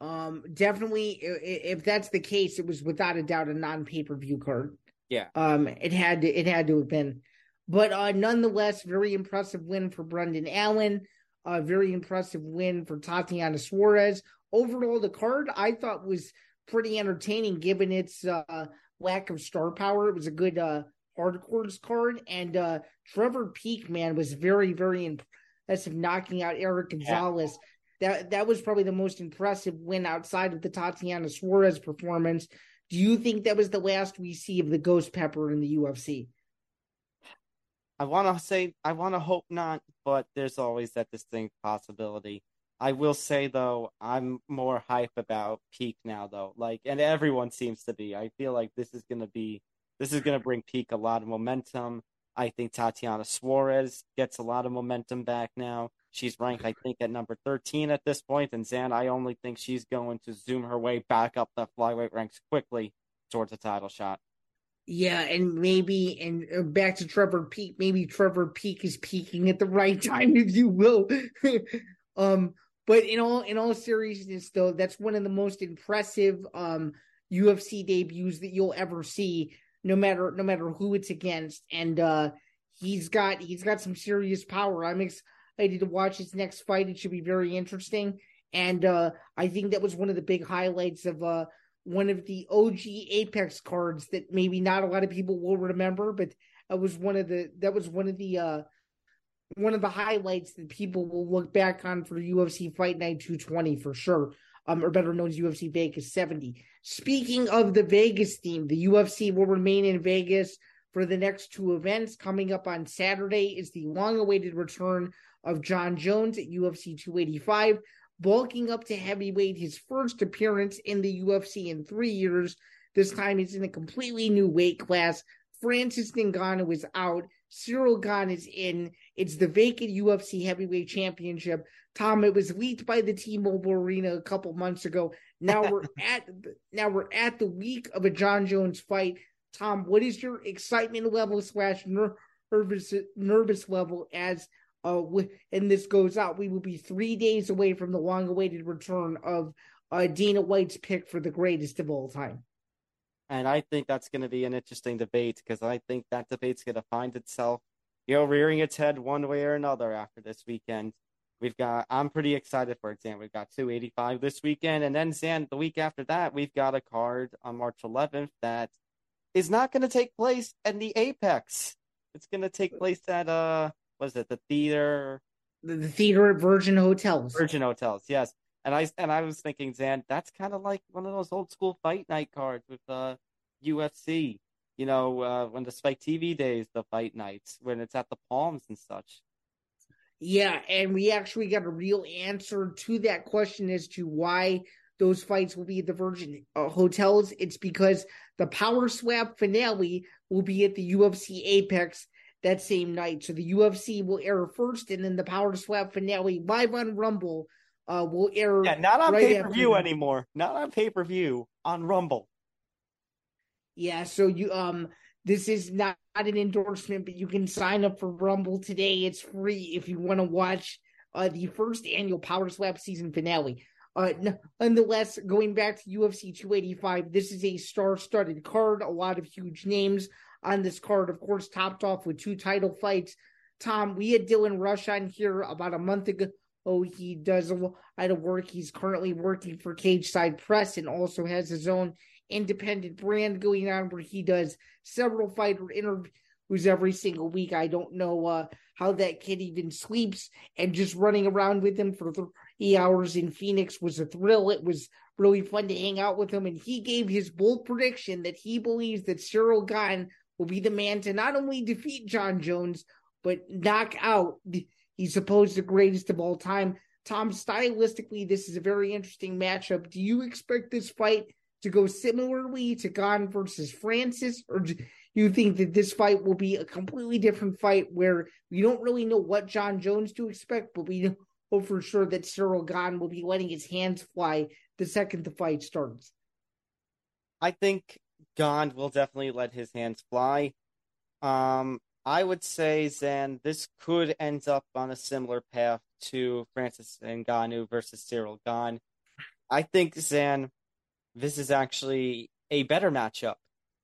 S3: Um, definitely, if that's the case, it was without a doubt a non pay per view card.
S2: Yeah.
S3: Um, it had to, it had to have been. But uh, nonetheless, very impressive win for Brendan Allen. A very impressive win for Tatiana Suarez. Overall, the card I thought was pretty entertaining given its uh, lack of star power. It was a good uh, hardcores card. And uh, Trevor Peek, man, was very, very impressive, knocking out Eric Gonzalez. Yeah. That, that was probably the most impressive win outside of the Tatiana Suarez performance. Do you think that was the last we see of the Ghost Pepper in the UFC?
S2: I want to say, I want to hope not, but there's always that distinct possibility. I will say though, I'm more hype about Peek now though. Like, and everyone seems to be. I feel like this is gonna be, this is gonna bring Peek a lot of momentum. I think Tatiana Suarez gets a lot of momentum back now. She's ranked, I think, at number 13 at this point, and Zan, I only think she's going to zoom her way back up the flyweight ranks quickly towards a title shot.
S3: Yeah, and maybe and uh, back to Trevor Peek. Maybe Trevor Peek is peaking at the right time, if you will. um, but in all in all seriousness, though, that's one of the most impressive um UFC debuts that you'll ever see. No matter no matter who it's against, and uh, he's got he's got some serious power. I'm excited to watch his next fight. It should be very interesting. And uh, I think that was one of the big highlights of uh, one of the OG Apex cards that maybe not a lot of people will remember, but that was one of the that was one of the uh one of the highlights that people will look back on for UFC Fight Night 220 for sure. Um, or better known as UFC Vegas 70. Speaking of the Vegas theme, the UFC will remain in Vegas for the next two events. Coming up on Saturday is the long awaited return of Jon Jones at UFC 285, bulking up to heavyweight, his first appearance in the UFC in three years. This time it's in a completely new weight class. Francis Ngannou is out. Ciryl Gane is in. It's the vacant UFC heavyweight championship. Tom, it was leaked by the T-Mobile Arena a couple months ago. Now we're at now we're at the week of a Jon Jones fight. Tom, what is your excitement level slash nervous nervous level as uh and this goes out? We will be three days away from the long-awaited return of uh, Dana White's pick for the greatest of all time.
S2: And I think that's going to be an interesting debate because I think that debate's going to find itself, you know, rearing its head one way or another after this weekend. We've got, I'm pretty excited for example. We've got 285 this weekend. And then, Zan, the week after that, we've got a card on March 11th that is not going to take place at the Apex. It's going to take place at, uh, was it the theater?
S3: The, the theater at Virgin Hotels.
S2: Virgin Hotels, yes. And I and I was thinking, Zan, that's kind of like one of those old school fight night cards with uh, UFC. You know, uh, when the Spike TV days, the fight nights when it's at the Palms and such.
S3: Yeah, and we actually got a real answer to that question as to why those fights will be at the Virgin uh, Hotels. It's because the Power Slap finale will be at the UFC Apex that same night. So the UFC will air first, and then the Power Slap finale live on Rumble uh, will air.
S2: Yeah, not on right pay per view anymore. Not on pay per view on Rumble.
S3: Yeah, so you um, this is not, not an endorsement, but you can sign up for Rumble today. It's free if you want to watch uh the first annual Power Slap season finale. Uh, nonetheless, going back to UFC 285, this is a star-studded card. A lot of huge names on this card, of course, topped off with two title fights. Tom, we had Dylan Rush on here about a month ago Oh, he does a lot of work. He's currently working for Cageside Press and also has his own independent brand going on where he does several fighter interviews every single week. I don't know uh, how that kid even sleeps, and just running around with him for three hours in Phoenix was a thrill. It was really fun to hang out with him, and he gave his bold prediction that he believes that Ciryl Gane will be the man to not only defeat Jon Jones but knock out He's supposed the greatest of all time. Tom, stylistically, this is a very interesting matchup. Do you expect this fight to go similarly to Gane versus Francis, or do you think that this fight will be a completely different fight where we don't really know what Jon Jones to expect, but we know for sure that Ciryl Gane will be letting his hands fly the second the fight starts?
S2: I think Gane will definitely let his hands fly. Um, I would say, Zan, this could end up on a similar path to Francis Ngannou versus Ciryl Gane. I think, Zan, this is actually a better matchup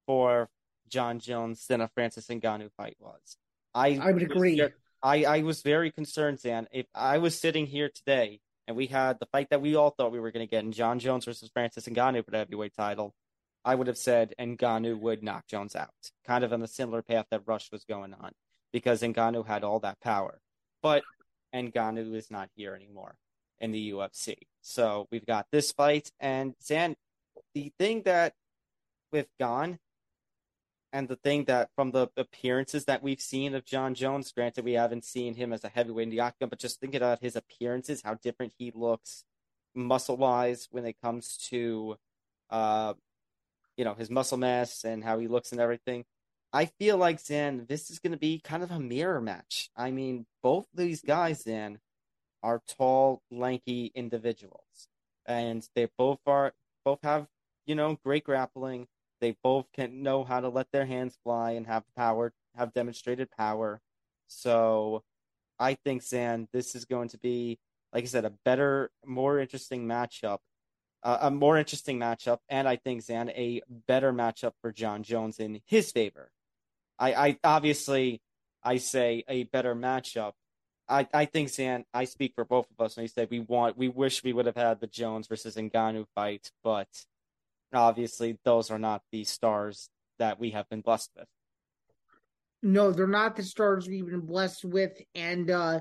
S2: for Jon Jones than a Francis Ngannou fight was. I,
S3: I would agree.
S2: I, I was very concerned, Zan. If I was sitting here today and we had the fight that we all thought we were going to get in Jon Jones versus Francis Ngannou for the heavyweight title, I would have said Ngannou would knock Jones out, kind of on the similar path that Rush was going on, because Ngannou had all that power. But Ngannou is not here anymore in the UFC. So we've got this fight, and Zan, the thing that with Gane, and the thing that from the appearances that we've seen of Jon Jones, granted we haven't seen him as a heavyweight in the octagon, but just thinking about his appearances, how different he looks muscle wise when it comes to uh, you know, his muscle mass and how he looks and everything. I feel like Zan, this is going to be kind of a mirror match. I mean, both these guys, Zan, are tall, lanky individuals, and they both are both have you know great grappling. They both can know how to let their hands fly and have power, have demonstrated power. So, I think Zan, this is going to be, like I said, a better, more interesting matchup uh, a more interesting matchup, and I think Zan a better matchup for Jon Jones in his favor. I, I obviously I say a better matchup. I, I think Zan, I speak for both of us when we say we want, we wish we would have had the Jones versus Ngannou fight, but obviously those are not the stars that we have been blessed with.
S3: No, they're not the stars we've been blessed with, and uh,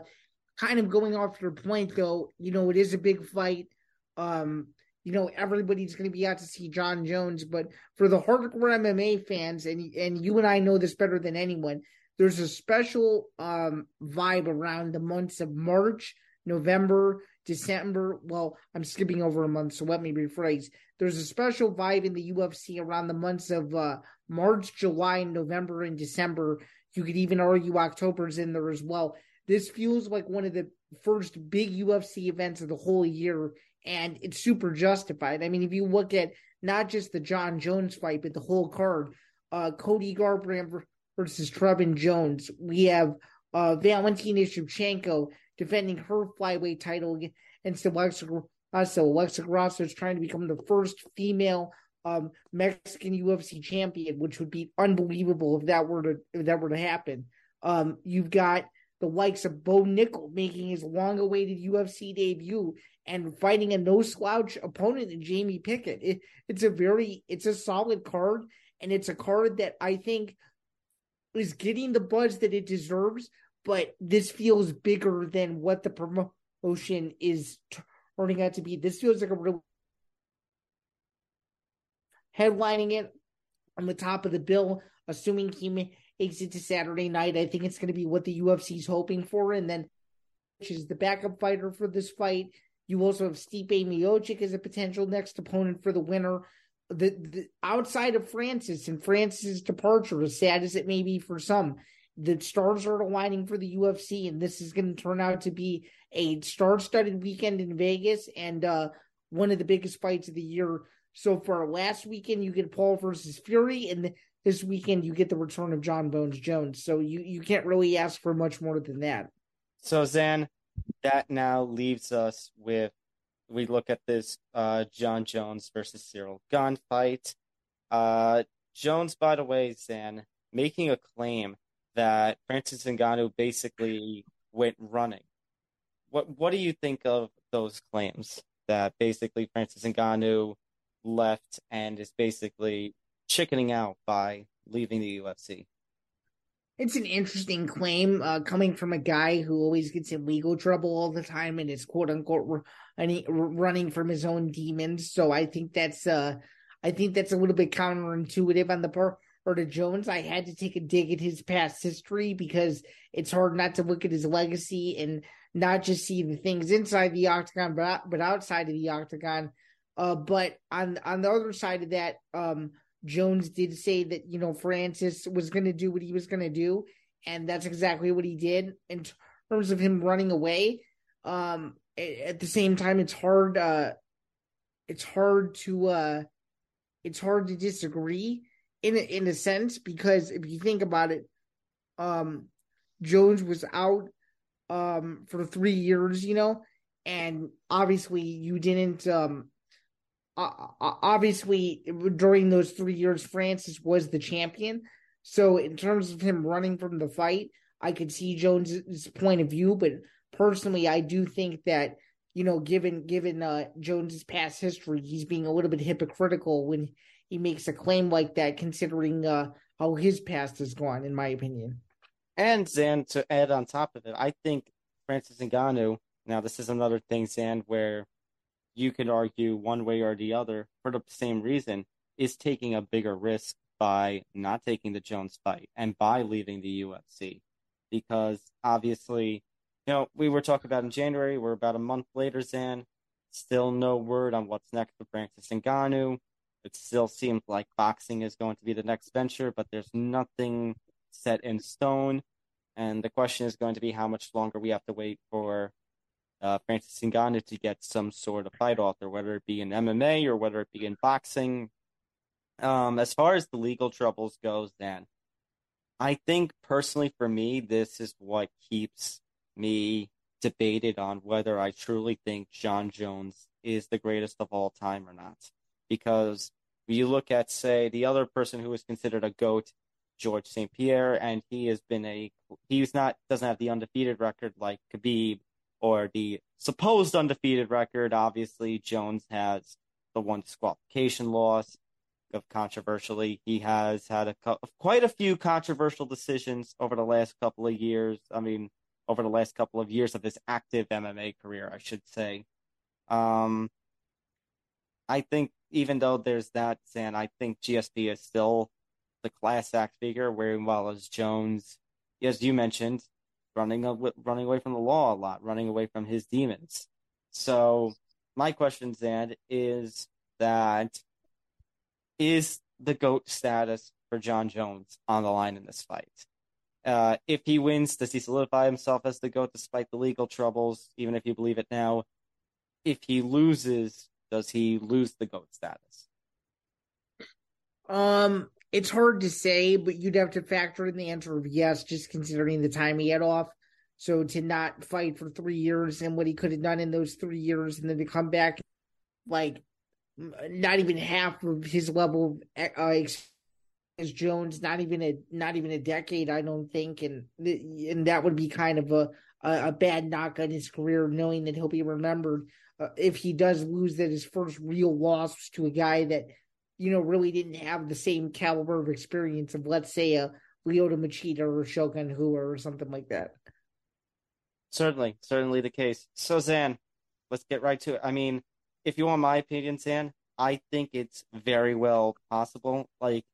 S3: kind of going off your point though, you know, it is a big fight. Um, you know everybody's going to be out to see Jon Jones, but for the hardcore MMA fans, and and you and I know this better than anyone, there's a special um, vibe around the months of March, November, December. Well, I'm skipping over a month, so let me rephrase. There's a special vibe in the UFC around the months of uh, March, July, November, and December. You could even argue October's in there as well. This feels like one of the first big UFC events of the whole year, and it's super justified. I mean, if you look at not just the Jon Jones fight, but the whole card, uh, Cody Garbrandt versus Trevin Jones. We have uh, Valentina Shevchenko defending her flyweight title against Alexa Grasso. Alexa Grasso is trying to become the first female um, Mexican UFC champion, which would be unbelievable if that were to if that were to happen. Um, you've got the likes of Bo Nickal making his long-awaited UFC debut and fighting a no-slouch opponent in Jamie Pickett. It, it's a very it's a solid card, and it's a card that I think is getting the buzz that it deserves. But this feels bigger than what the promotion is turning out to be. This feels like a real headlining it on the top of the bill, assuming he makes it to Saturday night. I think it's going to be what the UFC is hoping for. And then, which is the backup fighter for this fight. You also have Stipe Miocic as a potential next opponent for the winner. The, the outside of Francis and Francis' departure, as sad as it may be for some, the stars are aligning for the UFC, and this is going to turn out to be a star-studded weekend in Vegas and uh, one of the biggest fights of the year so far. Last weekend, you get Paul versus Fury, and this weekend, you get the return of Jon Bones Jones. So you you can't really ask for much more than that.
S2: So Zan, that now leaves us with we look at this uh, Jon Jones versus Ciryl Gane fight. Uh, Jones, by the way, Zan, making a claim that Francis Ngannou basically went running. What what do you think of those claims that basically Francis Ngannou left and is basically chickening out by leaving the UFC?
S3: It's an interesting claim uh, coming from a guy who always gets in legal trouble all the time and is quote unquote running, running from his own demons. So I think that's uh, I think that's a little bit counterintuitive on the part of Jones. I had to take a dig at his past history because it's hard not to look at his legacy and not just see the things inside the octagon, but but outside of the octagon. Uh, but on on the other side of that, um, Jones did say that, you know, Francis was going to do what he was going to do. And that's exactly what he did in terms of him running away. Um, at the same time, it's hard, uh, it's hard to, uh, it's hard to disagree in a, in a sense because if you think about it, um, Jones was out, um, for three years, you know, and obviously you didn't, um, obviously during those three years, Francis was the champion. So in terms of him running from the fight, I could see Jones's point of view, but personally, I do think that you know, given given uh, Jones's past history, he's being a little bit hypocritical when he makes a claim like that, considering uh, how his past has gone, in my opinion.
S2: And Zan, to add on top of it, I think Francis Ngannou. Now, this is another thing, Zan, where you could argue one way or the other for the same reason is taking a bigger risk by not taking the Jones fight and by leaving the UFC. Because obviously, you know, we were talking about in January, we're about a month later, Zan. Still no word on what's next for Francis Ngannou. It still seems like boxing is going to be the next venture, but there's nothing set in stone. And the question is going to be how much longer we have to wait for uh, Francis Ngannou to get some sort of fight author, whether it be in MMA or whether it be in boxing. Um, as far as the legal troubles goes, then I think personally for me, this is what keeps me debated on whether I truly think Jon Jones is the greatest of all time or not. Because you look at, say, the other person who is considered a goat, George St. Pierre, and he has been a he's not doesn't have the undefeated record like Khabib or the supposed undefeated record. Obviously, Jones has the one disqualification loss. Of controversially, he has had a quite a few controversial decisions over the last couple of years. I mean, over the last couple of years of his active MMA career, I should say. Um, I think even though there's that, and I think GSP is still the class act figure, where as Jones as you mentioned, running running away from the law a lot, running away from his demons. So my question, Zan, is that is the GOAT status for Jon Jones on the line in this fight? Uh, if he wins, does he solidify himself as the GOAT despite the legal troubles, even if you believe it now? If he loses, does he lose the GOAT status?
S3: Um, it's hard to say, but you'd have to factor in the answer of yes, just considering the time he had off. So to not fight for three years and what he could have done in those three years, and then to come back like not even half of his level uh, as Jones, not even a not even a decade, I don't think, and and that would be kind of a a, bad knock on his career, knowing that he'll be remembered uh, if he does lose that his first real loss was to a guy that you know really didn't have the same caliber of experience of let's say a Lyoto Machida or Shogun Rua or something like that.
S2: Certainly, certainly the case. So Zan, let's get right to it. I mean, if you want my opinion, Zan, I think it's very well possible. Like,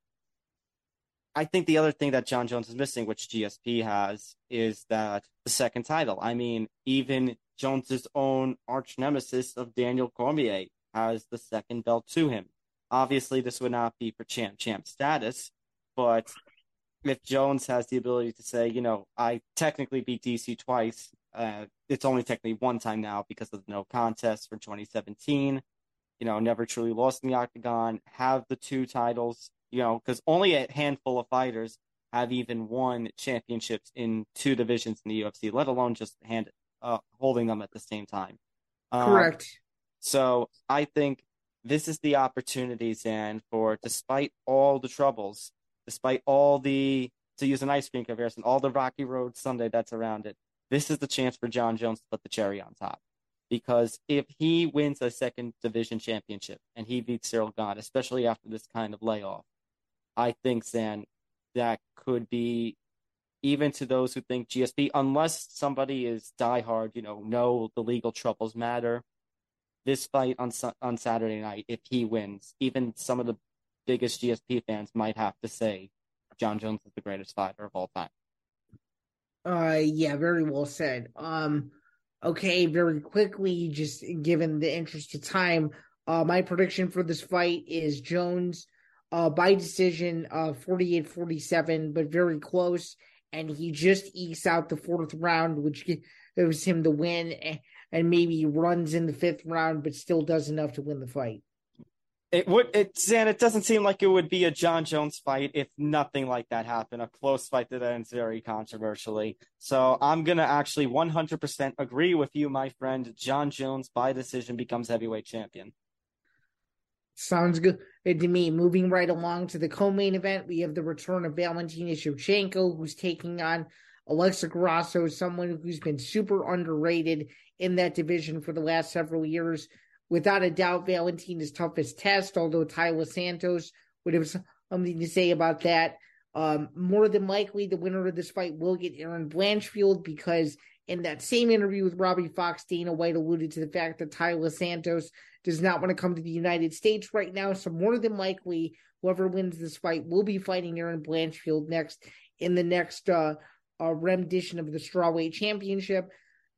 S2: I think the other thing that Jon Jones is missing, which GSP has, is that the second title. I mean, even Jones's own arch nemesis of Daniel Cormier has the second belt to him. Obviously, this would not be for champ champ status, but if Jones has the ability to say, you know, I technically beat DC twice, uh, it's only technically one time now because of the no contest for 2017. You know, never truly lost in the octagon, have the two titles, you know, because only a handful of fighters have even won championships in two divisions in the UFC, let alone just hand uh, holding them at the same time.
S3: Um, Correct.
S2: So I think this is the opportunity, Zan, for despite all the troubles, despite all the to use an ice cream comparison, all the rocky road Sunday that's around it, this is the chance for Jon Jones to put the cherry on top. Because if he wins a second division championship and he beats Ciryl Gane, especially after this kind of layoff, I think, Zan, that could be even to those who think GSP, unless somebody is diehard, you know, no, the legal troubles matter. This fight on on Saturday night, if he wins, even some of the biggest GSP fans might have to say Jon Jones is the greatest fighter of all time.
S3: Uh, yeah, very well said. Um, okay, very quickly, just given the interest of time, uh, my prediction for this fight is Jones, uh, by decision, uh, 48-47, but very close, and he just ekes out the fourth round, which gives him the win, and maybe runs in the fifth round, but still does enough to win the fight.
S2: It would it Zan, it doesn't seem like it would be a Jon Jones fight if nothing like that happened. A close fight that ends very controversially. So I'm gonna actually 100% agree with you, my friend. Jon Jones by decision becomes heavyweight champion.
S3: Sounds good to me. Moving right along to the co-main event, we have the return of Valentina Shevchenko, who's taking on Alexa Grasso, someone who's been super underrated in that division for the last several years without a doubt, Valentina's toughest test, although Taila Santos would have something to say about that. Um, more than likely, the winner of this fight will get Erin Blanchfield because in that same interview with Robbie Fox, Dana White alluded to the fact that Taila Santos does not want to come to the United States right now. So more than likely, whoever wins this fight will be fighting Erin Blanchfield next in the next uh, uh, rendition of the strawweight championship.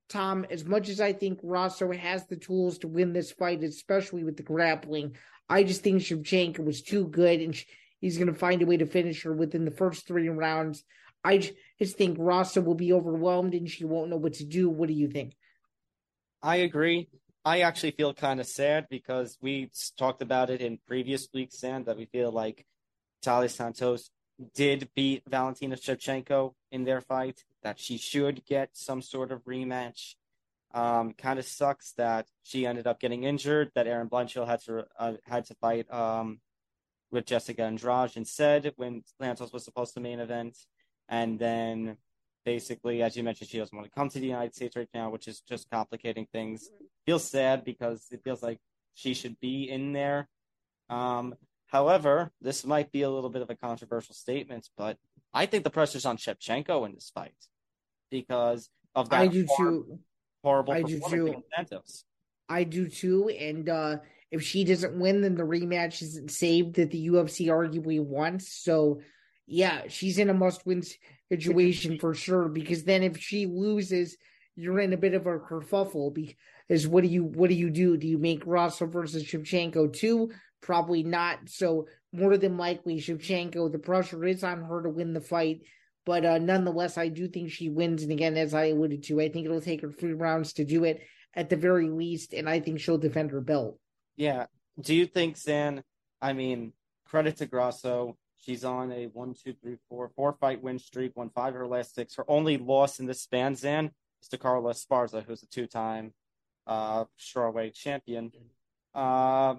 S3: Tom, as much as I think Grasso has the tools to win this fight, especially with the grappling, I just think Shevchenko was too good and he's going to find a way to finish her within the first three rounds. I just think Grasso will be overwhelmed and she won't know what to do. What do you think?
S2: I agree. I actually feel kind of sad because we talked about it in previous weeks, and that we feel like Taila Santos did beat Valentina Shevchenko in their fight, that she should get some sort of rematch. Um, kind of sucks that she ended up getting injured. That Erin Blanchfield had to uh, had to fight um, with Jessica Andrade instead when Santos was supposed to main event, and then basically, as you mentioned, she doesn't want to come to the United States right now, which is just complicating things. Feels sad because it feels like she should be in there. Um, However, this might be a little bit of a controversial statement, but I think the pressure's on Shevchenko in this fight because of that
S3: I do horrible, too.
S2: horrible I do too. Santos.
S3: I do too, and uh, if she doesn't win, then the rematch isn't saved that the UFC arguably wants. So yeah, she's in a must win situation for sure. Because then if she loses, you're in a bit of a kerfuffle. Because what do you what do you do? Do you make Grasso versus Shevchenko too? Probably not. So more than likely, Shevchenko. The pressure is on her to win the fight. But uh, nonetheless, I do think she wins. And again, as I alluded to, I think it'll take her three rounds to do it at the very least. And I think she'll defend her belt.
S2: Yeah. Do you think, Zan? I mean, credit to Grasso. She's on a one, two, three, four, four fight win streak, won five of her last six. Her only loss in this span, Zan, is to Carla Esparza, who's a two time uh, strawweight champion. Uh,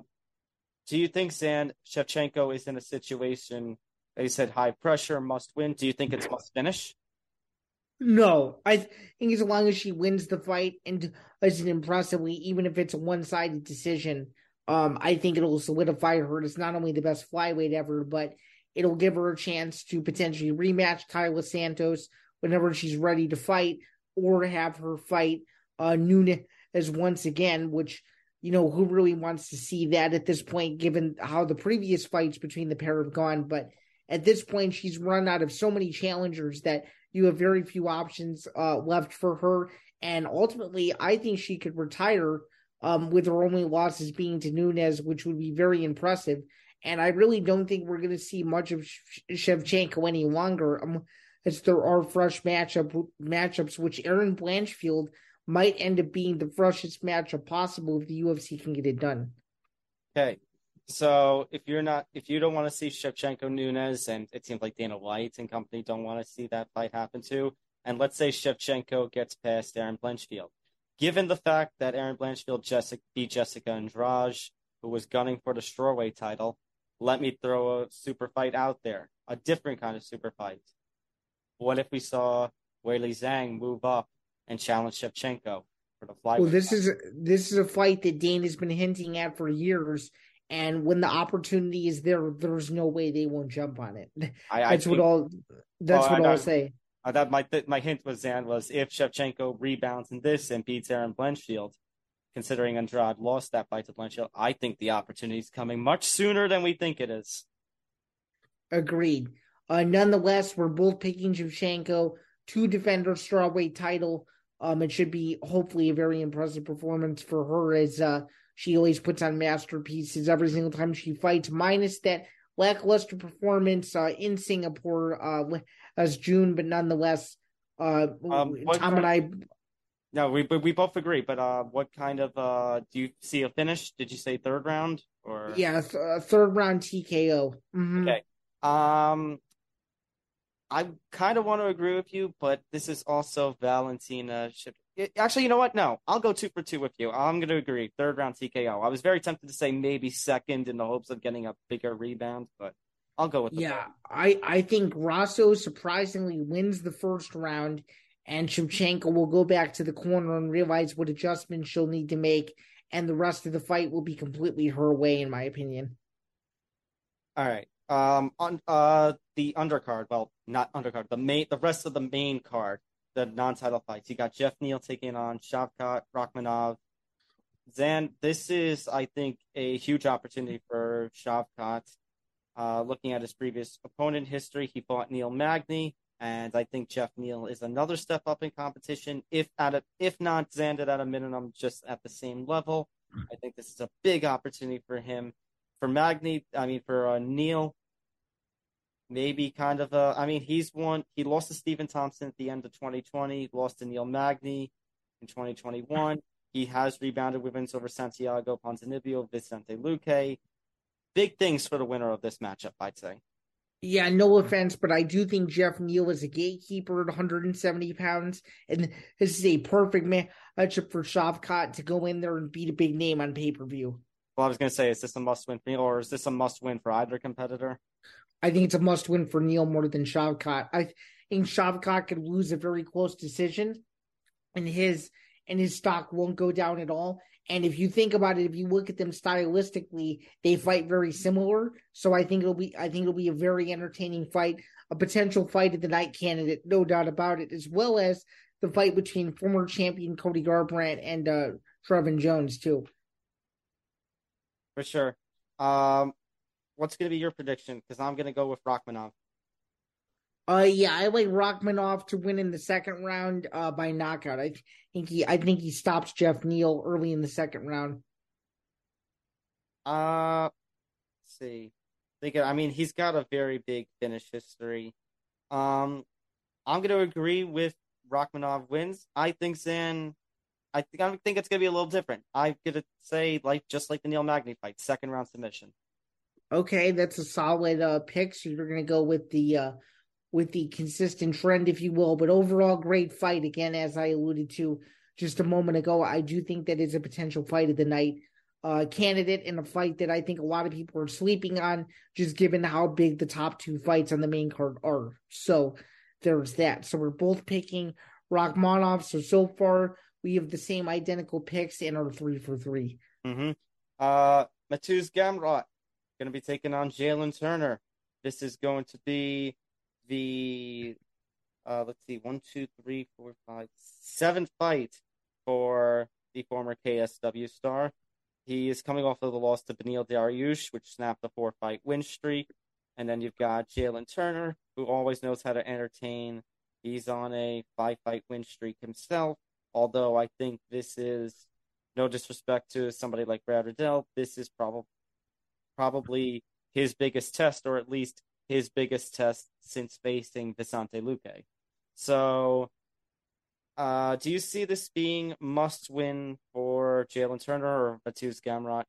S2: do you think, Zan, Shevchenko is in a situation they said high pressure, must win. Do you think it's must finish?
S3: No, I think as long as she wins the fight and does it impressively, even if it's a one sided decision, um, I think it'll solidify her as not only the best flyweight ever, but it'll give her a chance to potentially rematch Taila Santos whenever she's ready to fight, or to have her fight uh, Nunes once again, which you know who really wants to see that at this point, given how the previous fights between the pair have gone, but at this point, she's run out of so many challengers that you have very few options uh, left for her. And ultimately, I think she could retire um, with her only losses being to Nunes, which would be very impressive. And I really don't think we're going to see much of Shevchenko any longer, um, as there are fresh matchup matchups, which Erin Blanchfield might end up being the freshest matchup possible if the UFC can get it done.
S2: Okay, so if you're not, if you don't want to see Shevchenko Nunes, and it seems like Dana White and company don't want to see that fight happen too, and let's say Shevchenko gets past Erin Blanchfield, given the fact that Erin Blanchfield Jessica, beat Jessica Andrade, who was gunning for the strawweight title, let me throw a super fight out there, a different kind of super fight. What if we saw Weili Zhang move up and challenge Shevchenko for the flyweight?
S3: Well, this fight? is this is a fight that Dana's been hinting at for years and when the opportunity is there, there's no way they won't jump on it. I, I that's think, what all. That's what I'll say.
S2: I thought my my hint was Zan was if Shevchenko rebounds in this and beats Erin Blanchfield, considering Andrade lost that fight to Blanchfield, I think the opportunity is coming much sooner than we think it is.
S3: Agreed. Uh, nonetheless, we're both picking Shevchenko to defend her strawweight title. Um, it should be hopefully a very impressive performance for her as uh, she always puts on masterpieces every single time she fights, minus that lackluster performance uh, in Singapore uh, as June, but nonetheless, uh, um, Tom and I.
S2: No, we we both agree. But uh, what kind of uh, do you see a finish? Did you say third round or?
S3: Yeah, th- uh, third round TKO.
S2: Mm-hmm. Okay. Um, I kind of want to agree with you, but this is also Valentina Actually, you know what? No, I'll go two for two with you. I'm going to agree. Third round TKO. I was very tempted to say maybe second in the hopes of getting a bigger rebound, but I'll go with
S3: yeah. I I think Grasso surprisingly wins the first round, and Shevchenko will go back to the corner and realize what adjustments she'll need to make, and the rest of the fight will be completely her way, in my opinion.
S2: All right. Um. On uh the undercard. Well, not undercard. The main. The rest of the main card the non-title fights. You got Geoff Neal taking on Shavkat Rakhmonov. Zan, this is, I think, a huge opportunity for Shavkat. Uh, looking at his previous opponent history, he fought Neil Magny, and I think Geoff Neal is another step up in competition. If at a, if not Zanded at a minimum, just at the same level. I think this is a big opportunity for him. For Magny, I mean for uh, Neal, maybe kind of a. I mean, he's won. He lost to Stephen Thompson at the end of 2020. Lost to Neil Magny in 2021. He has rebounded with wins over Santiago Ponzinibbio, Vicente Luque. Big things for the winner of this matchup, I'd say.
S3: Yeah, no offense, but I do think Geoff Neal is a gatekeeper at 170 pounds, and this is a perfect matchup for Shavkat to go in there and beat a big name on pay per view.
S2: Well, I was going to say, is this a must win for me, or is this a must win for either competitor?
S3: I think it's a must win for Neal more than Shavkat. I think Shavkat could lose a very close decision, and his and his stock won't go down at all. And if you think about it, if you look at them stylistically, they fight very similar. So I think it'll be I think it'll be a very entertaining fight, a potential fight of the night candidate, no doubt about it, as well as the fight between former champion Cody Garbrandt and uh, Trevin Jones too.
S2: For sure. Um, what's going to be your prediction? Because I'm going to go with Rakhmonov.
S3: Uh, yeah, I like Rakhmonov to win in the second round uh, by knockout. I think he, I think he stops Geoff Neal early in the second round.
S2: Uh, let's see. Think I mean, he's got a very big finish history. Um, I'm going to agree with Rakhmonov wins. I think Zan. I think I think it's going to be a little different. I'm going to say like just like the Neil Magny fight, second round submission.
S3: Okay, that's a solid uh, pick. So you're going to go with the uh, with the consistent trend, if you will. But overall, great fight. Again, as I alluded to just a moment ago, I do think that is a potential fight of the night uh, candidate in a fight that I think a lot of people are sleeping on, just given how big the top two fights on the main card are. So there's that. So we're both picking Rakhmonov. So so far we have the same identical picks and are three for 3
S2: Mm-hmm. Uh, Mateusz Gamrot going to be taking on Jalen Turner. This is going to be the uh, let's see, one, two, three, four, five, seventh fight for the former KSW star. He is coming off of the loss to Beneil Dariush, which snapped the four fight win streak. And then you've got Jalen Turner, who always knows how to entertain. He's on a five fight win streak himself. Although I think this is no disrespect to somebody like Brad Riddell, this is probably probably his biggest test, or at least his biggest test since facing Vicente Luque. So, uh, do you see this being must win for Jalen Turner or Mateusz Gamrot?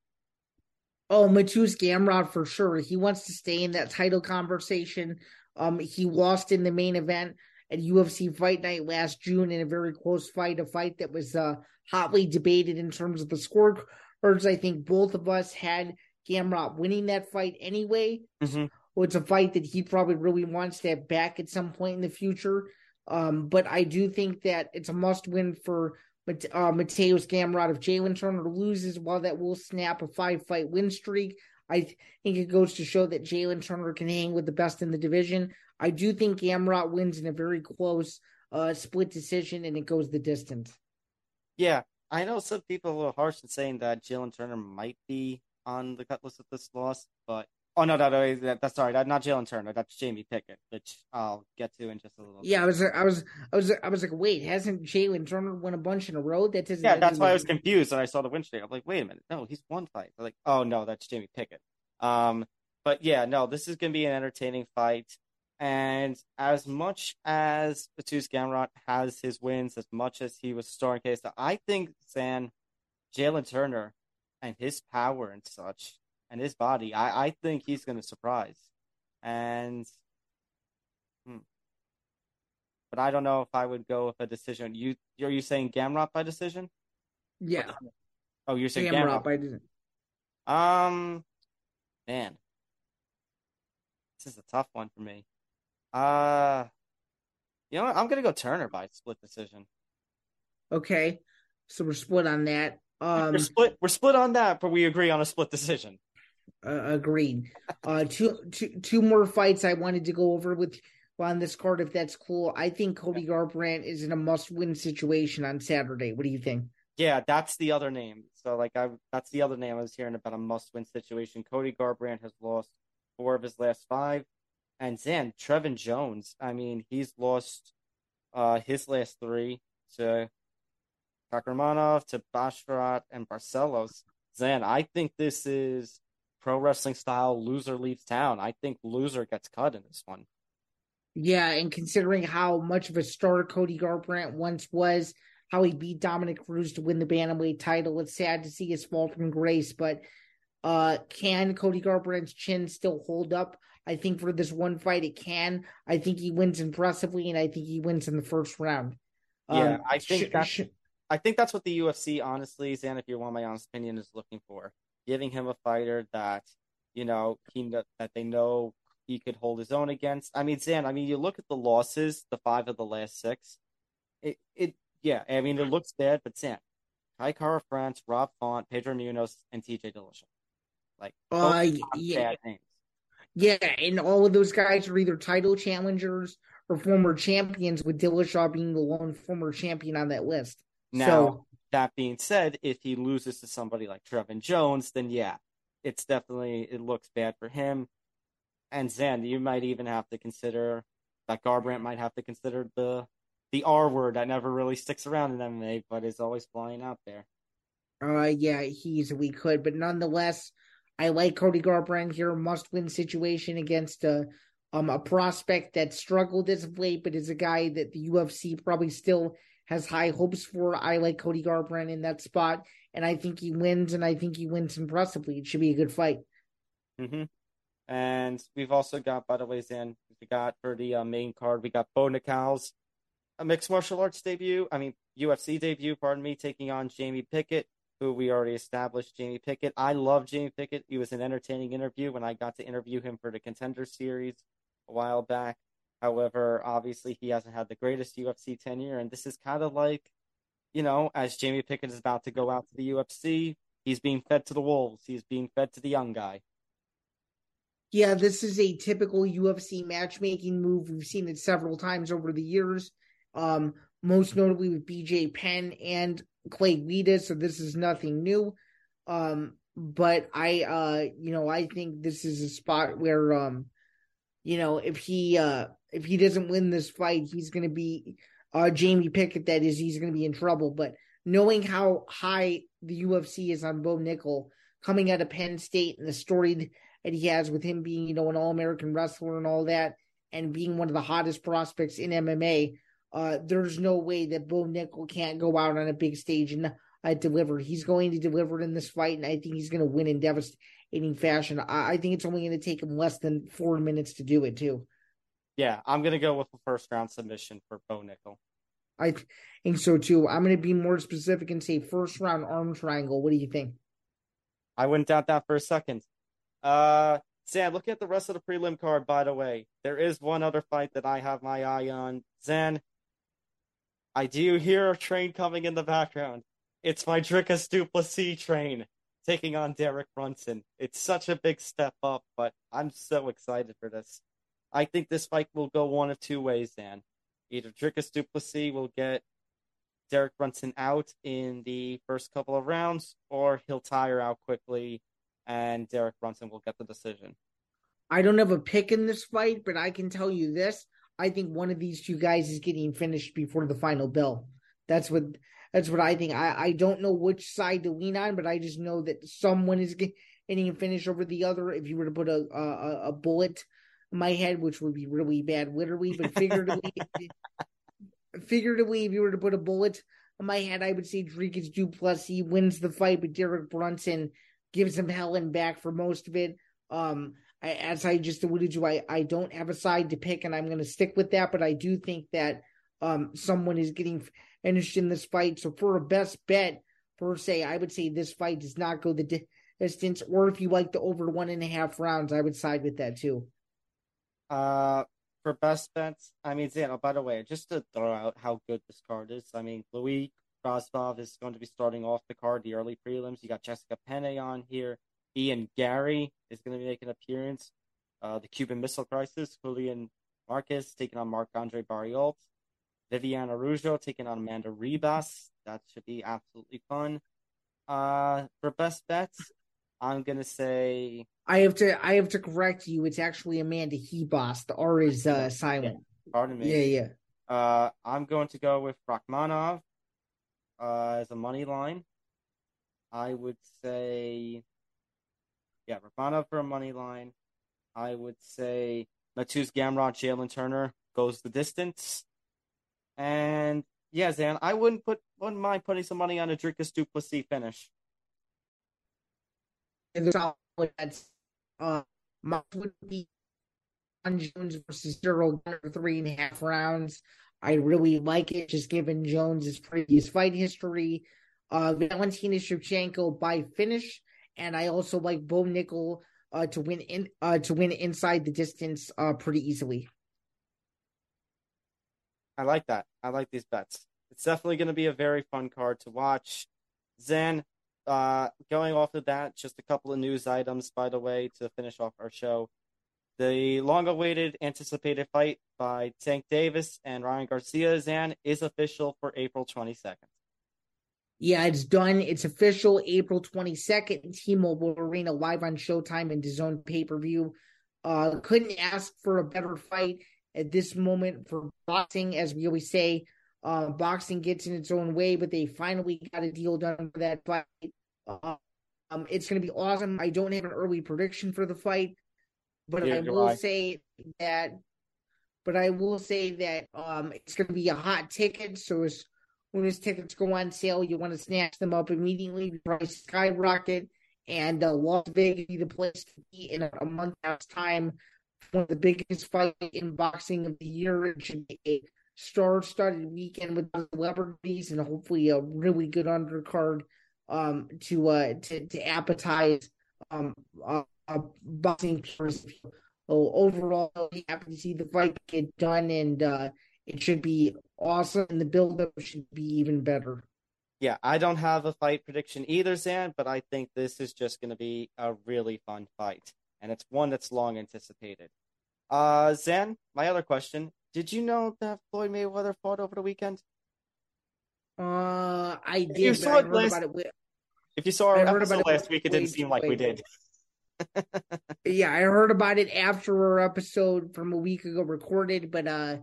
S3: Oh, Mateusz Gamrot for sure. He wants to stay in that title conversation. Um, he lost in the main event at UFC Fight Night last June in a very close fight, a fight that was uh, hotly debated in terms of the scorecards. I think both of us had Gamrot winning that fight anyway.
S2: Mm-hmm.
S3: Well, it's a fight that he probably really wants to have back at some point in the future. Um, but I do think that it's a must win for uh, Mateusz Gamrot. If Jalen Turner loses, while that will snap a five fight win streak, I think it goes to show that Jalen Turner can hang with the best in the division. I do think Gamrot wins in a very close uh, split decision, and it goes the distance.
S2: Yeah, I know some people are a little harsh in saying that Jalen Turner might be on the cut list with this loss, but Oh no, no, no, that, that's sorry, that's not Jalen Turner. That's Jamie Pickett, which I'll get to in just a little.
S3: Yeah, bit. I was, I was, I was, I was like, wait, hasn't Jalen Turner won a bunch in a row? That doesn't.
S2: Yeah, that's why I was confused when I saw the win streak. I'm like, wait a minute, no, he's one fight. I'm like, oh no, that's Jamie Pickett. Um, but yeah, no, this is gonna be an entertaining fight. And as much as Mateusz Gamrot has his wins, as much as he was a starring case, I think Zan Jalen Turner and his power and such and his body, I, I think he's going to surprise. And, hmm. but I don't know if I would go with a decision. You are you saying Gamrot by decision?
S3: Yeah.
S2: Oh, you're saying
S3: Gamrot, Gamrot by decision.
S2: Um, man, this is a tough one for me. Uh, you know what? I'm gonna go Turner by split decision.
S3: Okay, so we're split on that. Um,
S2: we're split. We're split on that, but we agree on a split decision.
S3: Uh, agreed. Uh, two, two, two more fights I wanted to go over with on this card, if that's cool. I think Cody Garbrandt is in a must-win situation on Saturday. What do you think?
S2: Yeah, that's the other name. So, like, I that's the other name I was hearing about a must-win situation. Cody Garbrandt has lost four of his last five, and Zan Trevin Jones. I mean, he's lost uh, his last three to Kakhramonov, to Basharat, and Barcelos. Zan, I think this is pro wrestling style loser leaves town. I think loser gets cut in this one.
S3: Yeah, and considering how much of a star Cody Garbrandt once was, how he beat Dominick Cruz to win the bantamweight title, it's sad to see his fall from grace. But uh, can Cody Garbrandt's chin still hold up? I think for this one fight, it can. I think he wins impressively, and I think he wins in the first round.
S2: Yeah, um, I think sh- that's. Sh- I think that's what the UFC, honestly, Zan, if you want my honest opinion, is looking for giving him a fighter that you know he that they know he could hold his own against. I mean, Zan, I mean, you look at the losses, the five of the last six. It it yeah, I mean, it looks bad, but Zan, Kai Kara France, Rob Font, Pedro Munhoz, and TJ Dillashaw. Like,
S3: uh, yeah. Yeah, and all of those guys are either title challengers or former champions, with Dillashaw being the lone former champion on that list.
S2: Now, so, that being said, if he loses to somebody like Trevin Jones, then yeah, it's definitely it looks bad for him. And Zan, you might even have to consider that Garbrandt might have to consider the the R word that never really sticks around in MMA, but is always flying out there.
S3: Uh, yeah, he easily could, but nonetheless, I like Cody Garbrandt here. Must win situation against a um a prospect that struggled as of late, but is a guy that the UFC probably still has high hopes for. I like Cody Garbrandt in that spot, and I think he wins, and I think he wins impressively. It should be a good fight.
S2: Mm-hmm. And we've also got, by the way, Zan, we got for the uh, main card, we got Bo Nickal's a mixed martial arts debut. I mean, UFC debut, pardon me, taking on Jamie Pickett, who we already established. Jamie Pickett. I love Jamie Pickett. He was an entertaining interview when I got to interview him for the Contender Series a while back. However, obviously, he hasn't had the greatest UFC tenure, and this is kind of like, you know, as Jamie Pickett is about to go out to the UFC, he's being fed to the wolves. He's being fed to the young guy.
S3: Yeah, this is a typical UFC matchmaking move. We've seen it several times over the years um, most notably with BJ Penn and Clay Guida. So this is nothing new. Um, but I, uh, you know, I think this is a spot where, um, you know, if he, uh, if he doesn't win this fight, he's going to be, uh, Jamie Pickett. That is, he's going to be in trouble. But knowing how high the UFC is on Bo Nickal coming out of Penn State and the story that he has with him being, you know, an All American wrestler and all that, and being one of the hottest prospects in MMA, uh, there's no way that Bo Nickal can't go out on a big stage and uh, deliver. He's going to deliver in this fight, and I think he's going to win in devastating fashion. I, I think it's only going to take him less than four minutes to do it, too.
S2: Yeah, I'm going to go with the first round submission for Bo Nickal.
S3: I think so, too. I'm going to be more specific and say first round arm triangle. What do you think?
S2: I wouldn't doubt that for a second. Uh, Zan, looking at the rest of the prelim card, by the way, there is one other fight that I have my eye on. Zan, I do hear a train coming in the background. It's my Dricus Du Plessis train taking on Derek Brunson. It's such a big step up, but I'm so excited for this. I think this fight will go one of two ways, Dan. Either Dricus Du Plessis will get Derek Brunson out in the first couple of rounds, or he'll tire out quickly and Derek Brunson will get the decision.
S3: I don't have a pick in this fight, but I can tell you this. I think one of these two guys is getting finished before the final bell. That's what that's what I think. I, I don't know which side to lean on, but I just know that someone is getting a finish over the other. If you were to put a a, a bullet my head, which would be really bad, literally, but figuratively, figuratively, if you were to put a bullet in my head, I would say Dricus Du Plessis wins the fight, but Derek Brunson gives him Helen back for most of it. Um, I, as I just alluded to, I, I don't have a side to pick, and I'm going to stick with that. But I do think that um, someone is getting finished in this fight. So for a best bet per se, I would say this fight does not go the distance. Or if you like the over one and a half rounds, I would side with that too.
S2: Uh, for best bets, I mean, Zan, oh, by the way, just to throw out how good this card is, I mean, Louis Rostov is going to be starting off the card, the early prelims. You got Jessica Penne on here. Ian Garry is going to making an appearance. Uh, the Cuban Missile Crisis, Julian Marquez taking on Marc Andre Barriault. Viviana Araujo taking on Amanda Ribas. That should be absolutely fun. Uh, for best bets, I'm gonna say
S3: I have to I have to correct you. It's actually Amanda Hebos. The R is uh, silent.
S2: Yeah. Pardon me.
S3: Yeah,
S2: yeah. Uh, I'm going to go with Rakhmonov uh, as a money line. I would say yeah, Rakhmonov for a money line. I would say Mateusz Gamrot, Jalen Turner goes the distance. And yeah, Zan, I wouldn't put wouldn't mind putting some money on a Dricus Du Plessis finish.
S3: And there's uh, would be on Jones versus Ciryl three and a half rounds. I really like it, just given Jones's previous fight history. Uh, Valentina Shevchenko by finish and I also like Bo Nickal uh, to win in uh, to win inside the distance uh, pretty easily.
S2: I like that. I like these bets. It's definitely going to be a very fun card to watch. Zan, uh, going off of that, just a couple of news items, by the way, to finish off our show. The long-awaited, anticipated fight by Tank Davis and Ryan Garcia Zan is official for April 22nd.
S3: Yeah, it's done. It's official. April 22nd, T-Mobile Arena live on Showtime and DAZN pay-per-view. Uh, couldn't ask for a better fight. at this moment for boxing. As we always say, uh, boxing gets in its own way, but they finally got a deal done for that fight. Um, it's going to be awesome. I don't have an early prediction for the fight, but
S2: Yeah,
S3: I will
S2: I.
S3: say that. But I will say that um, it's going to be a hot ticket. So as when his tickets go on sale, you want to snatch them up immediately. Price skyrocket, and uh, Las Vegas be the place to be in a, a month out's time. One of the biggest fights in boxing of the year. It should be a star-studded weekend with celebrities and hopefully a really good undercard um, to uh, to to appetize um, uh, boxing purists. So overall, happy to see the fight get done, and uh, it should be awesome. And the build-up should be even better.
S2: Yeah, I don't have a fight prediction either, Zan, but I think this is just going to be a really fun fight, and it's one that's long anticipated. Uh, Zan, my other question: Did you know that Floyd Mayweather fought over the weekend?
S3: Uh, I did.
S2: you saw it last-
S3: it. Wi-
S2: If you saw our
S3: I
S2: episode
S3: about
S2: last week, it didn't seem like we did.
S3: Yeah, I heard about it after our episode from a week ago recorded, but uh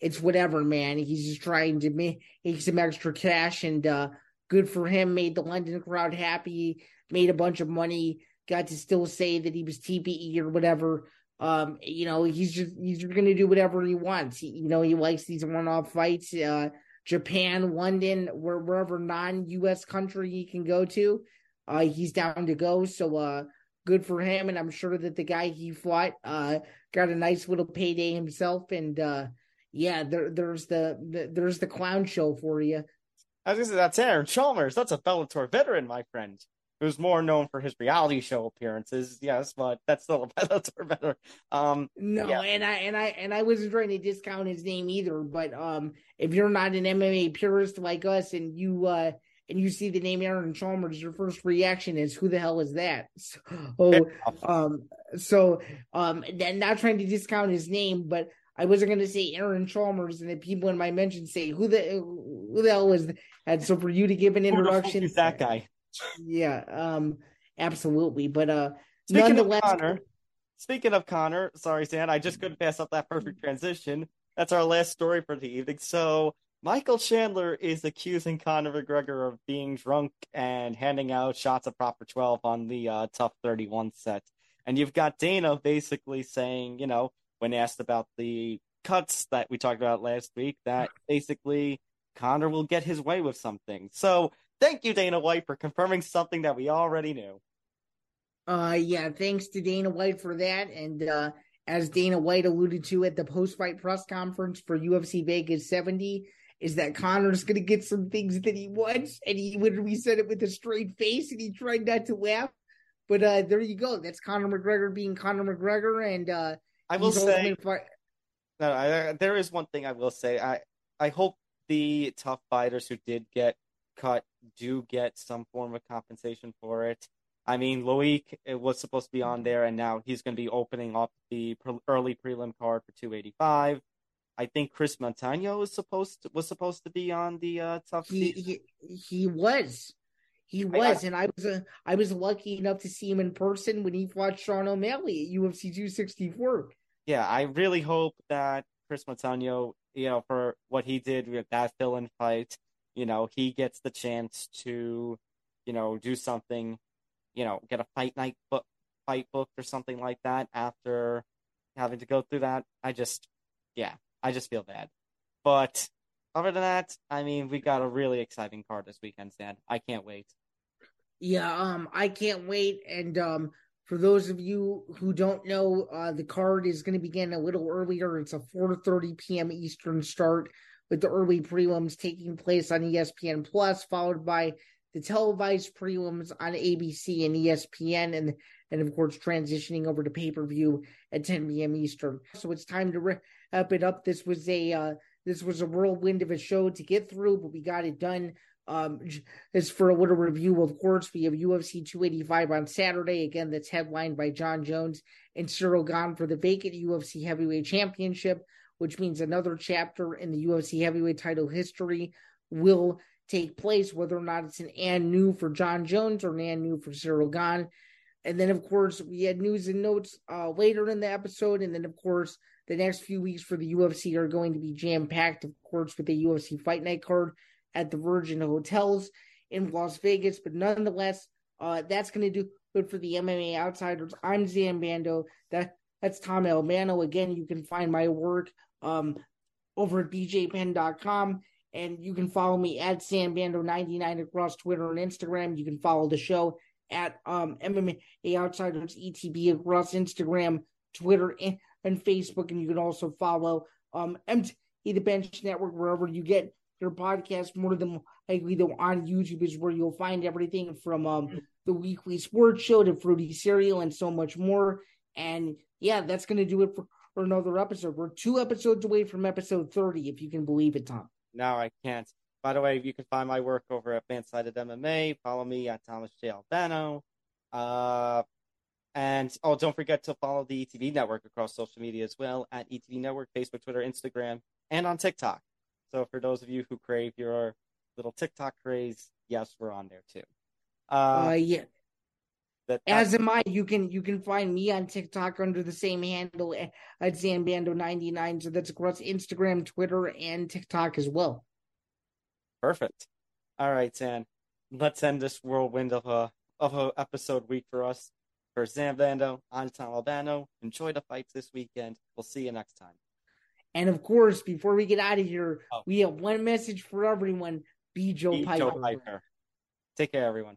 S3: it's whatever, man. He's just trying to make, make some extra cash and uh good for him. Made the London crowd happy, made a bunch of money, got to still say that he was TBE or whatever. Um, you know, he's just he's just gonna do whatever he wants. He, you know, he likes these one off fights. Uh Japan, London, where wherever non US country he can go to, uh he's down to go. So uh good for him and i'm sure that the guy he fought uh got a nice little payday himself and uh yeah there there's the, the there's the clown show for you
S2: I was gonna say that's Aaron Chalmers. That's a Bellator veteran, my friend, who's more known for his reality show appearances. Yes, but that's still a Bellator veteran. Um,
S3: no
S2: Yeah.
S3: and i and i and i wasn't trying to discount his name either but um if you're not an mma purist like us and you uh and you see the name Aaron Chalmers, your first reaction is, "Who the hell is that?" So, um, so um, then not trying to discount his name, but I wasn't going to say Aaron Chalmers, and the people in my mention say, "Who the who the hell is that?" So for you to give an
S2: who the fuck
S3: introduction,
S2: is that guy?
S3: Yeah, um, absolutely. But uh,
S2: Speaking
S3: nonetheless,
S2: of Conor, speaking of Conor, sorry, Stan, I just couldn't pass up that perfect transition. That's our last story for the evening. So Michael Chandler is accusing Conor McGregor of being drunk and handing out shots of Proper 12 on the uh, TUF 31 set. And you've got Dana basically saying, you know, when asked about the cuts that we talked about last week, that basically Conor will get his way with something. So thank you, Dana White, for confirming something that we already knew.
S3: Uh, yeah, thanks to Dana White for that. And uh, as Dana White alluded to at the post fight press conference for UFC Vegas 70, is that Conor's going to get some things that he wants. And he literally said it with a straight face and he tried not to laugh. But uh, there you go. That's Conor McGregor being Conor McGregor. And uh,
S2: I will say, No, I, there is one thing I will say. I I hope the TUF fighters who did get cut do get some form of compensation for it. I mean, Loic it was supposed to be on there, and now he's going to be opening up the pre- early prelim card for 285. I think Kris Moutinho was supposed to, was supposed to be on the uh, TUF.
S3: he, he he was. He was, and I was uh, I was lucky enough to see him in person when he fought Sean O'Malley at UFC 264.
S2: yeah, I really hope that Kris Moutinho, you know, for what he did with that fill-in fight, you know, he gets the chance to, you know, do something, you know, get a fight night book, fight booked or something like that after having to go through that. I just, yeah, I just feel bad. But other than that, I mean, we got a really exciting card this weekend, Stan. I can't wait.
S3: Yeah, um, I can't wait. And um, for those of you who don't know, uh, the card is going to begin a little earlier. It's a 4:30 p.m. Eastern start, with the early prelims taking place on ESPN Plus, followed by the televised prelims on ABC and ESPN, and and of course transitioning over to pay per view at 10 p.m. Eastern. So it's time to wrap it up. This was a uh, this was a whirlwind of a show to get through, but we got it done. Um, as for a little review, of course, we have UFC 285 on Saturday. Again, that's headlined by Jon Jones and Ciryl Gane for the vacant UFC Heavyweight Championship, which means another chapter in the UFC Heavyweight title history will take place, whether or not it's an and new for Jon Jones or an and new for Ciryl Gane. And then, of course, we had news and notes uh, later in the episode. And then, of course, the next few weeks for the UFC are going to be jam packed, of course, with the UFC Fight Night card at the Virgin Hotels in Las Vegas. But nonetheless, uh, that's going to do it for the MMA Outsiders. I'm Zan Bando. That that's Tom Albano. Again, you can find my work um, over at bjpenn.com. And you can follow me at ZanBando99 across Twitter and Instagram. You can follow the show at um, MMA Outsiders ETB across Instagram, Twitter, and, and, Facebook. And you can also follow um, the Bench Network wherever you get your podcast. More than likely, though, on YouTube is where you'll find everything from um, the weekly sports show to Fruity Cereal and so much more. And yeah, that's going to do it for, for another episode. We're two episodes away from episode 30, if you can believe it, Tom.
S2: No, I can't. By the way, you can find my work over at Fansided MMA. Follow me at Thomas J. Albano. Uh, and oh, don't forget to follow the ETV network across social media as well at ETV Network, Facebook, Twitter, Instagram, and on TikTok. So for those of you who crave your little TikTok craze, yes, we're on there too.
S3: Uh, uh yeah. That, As am I. You can you can find me on TikTok under the same handle eh, at Zanbando99. So that's across Instagram, Twitter, and TikTok as well.
S2: Perfect. All right, Zan. Let's end this whirlwind of a of a episode week for us. For Zan Bando, I'm Tom Albano. Enjoy the fights this weekend. We'll see you next time.
S3: And of course, before we get out of here, oh. we have one message for everyone. Be Joe
S2: Be
S3: Piper.
S2: Joe Piper. Take care, everyone.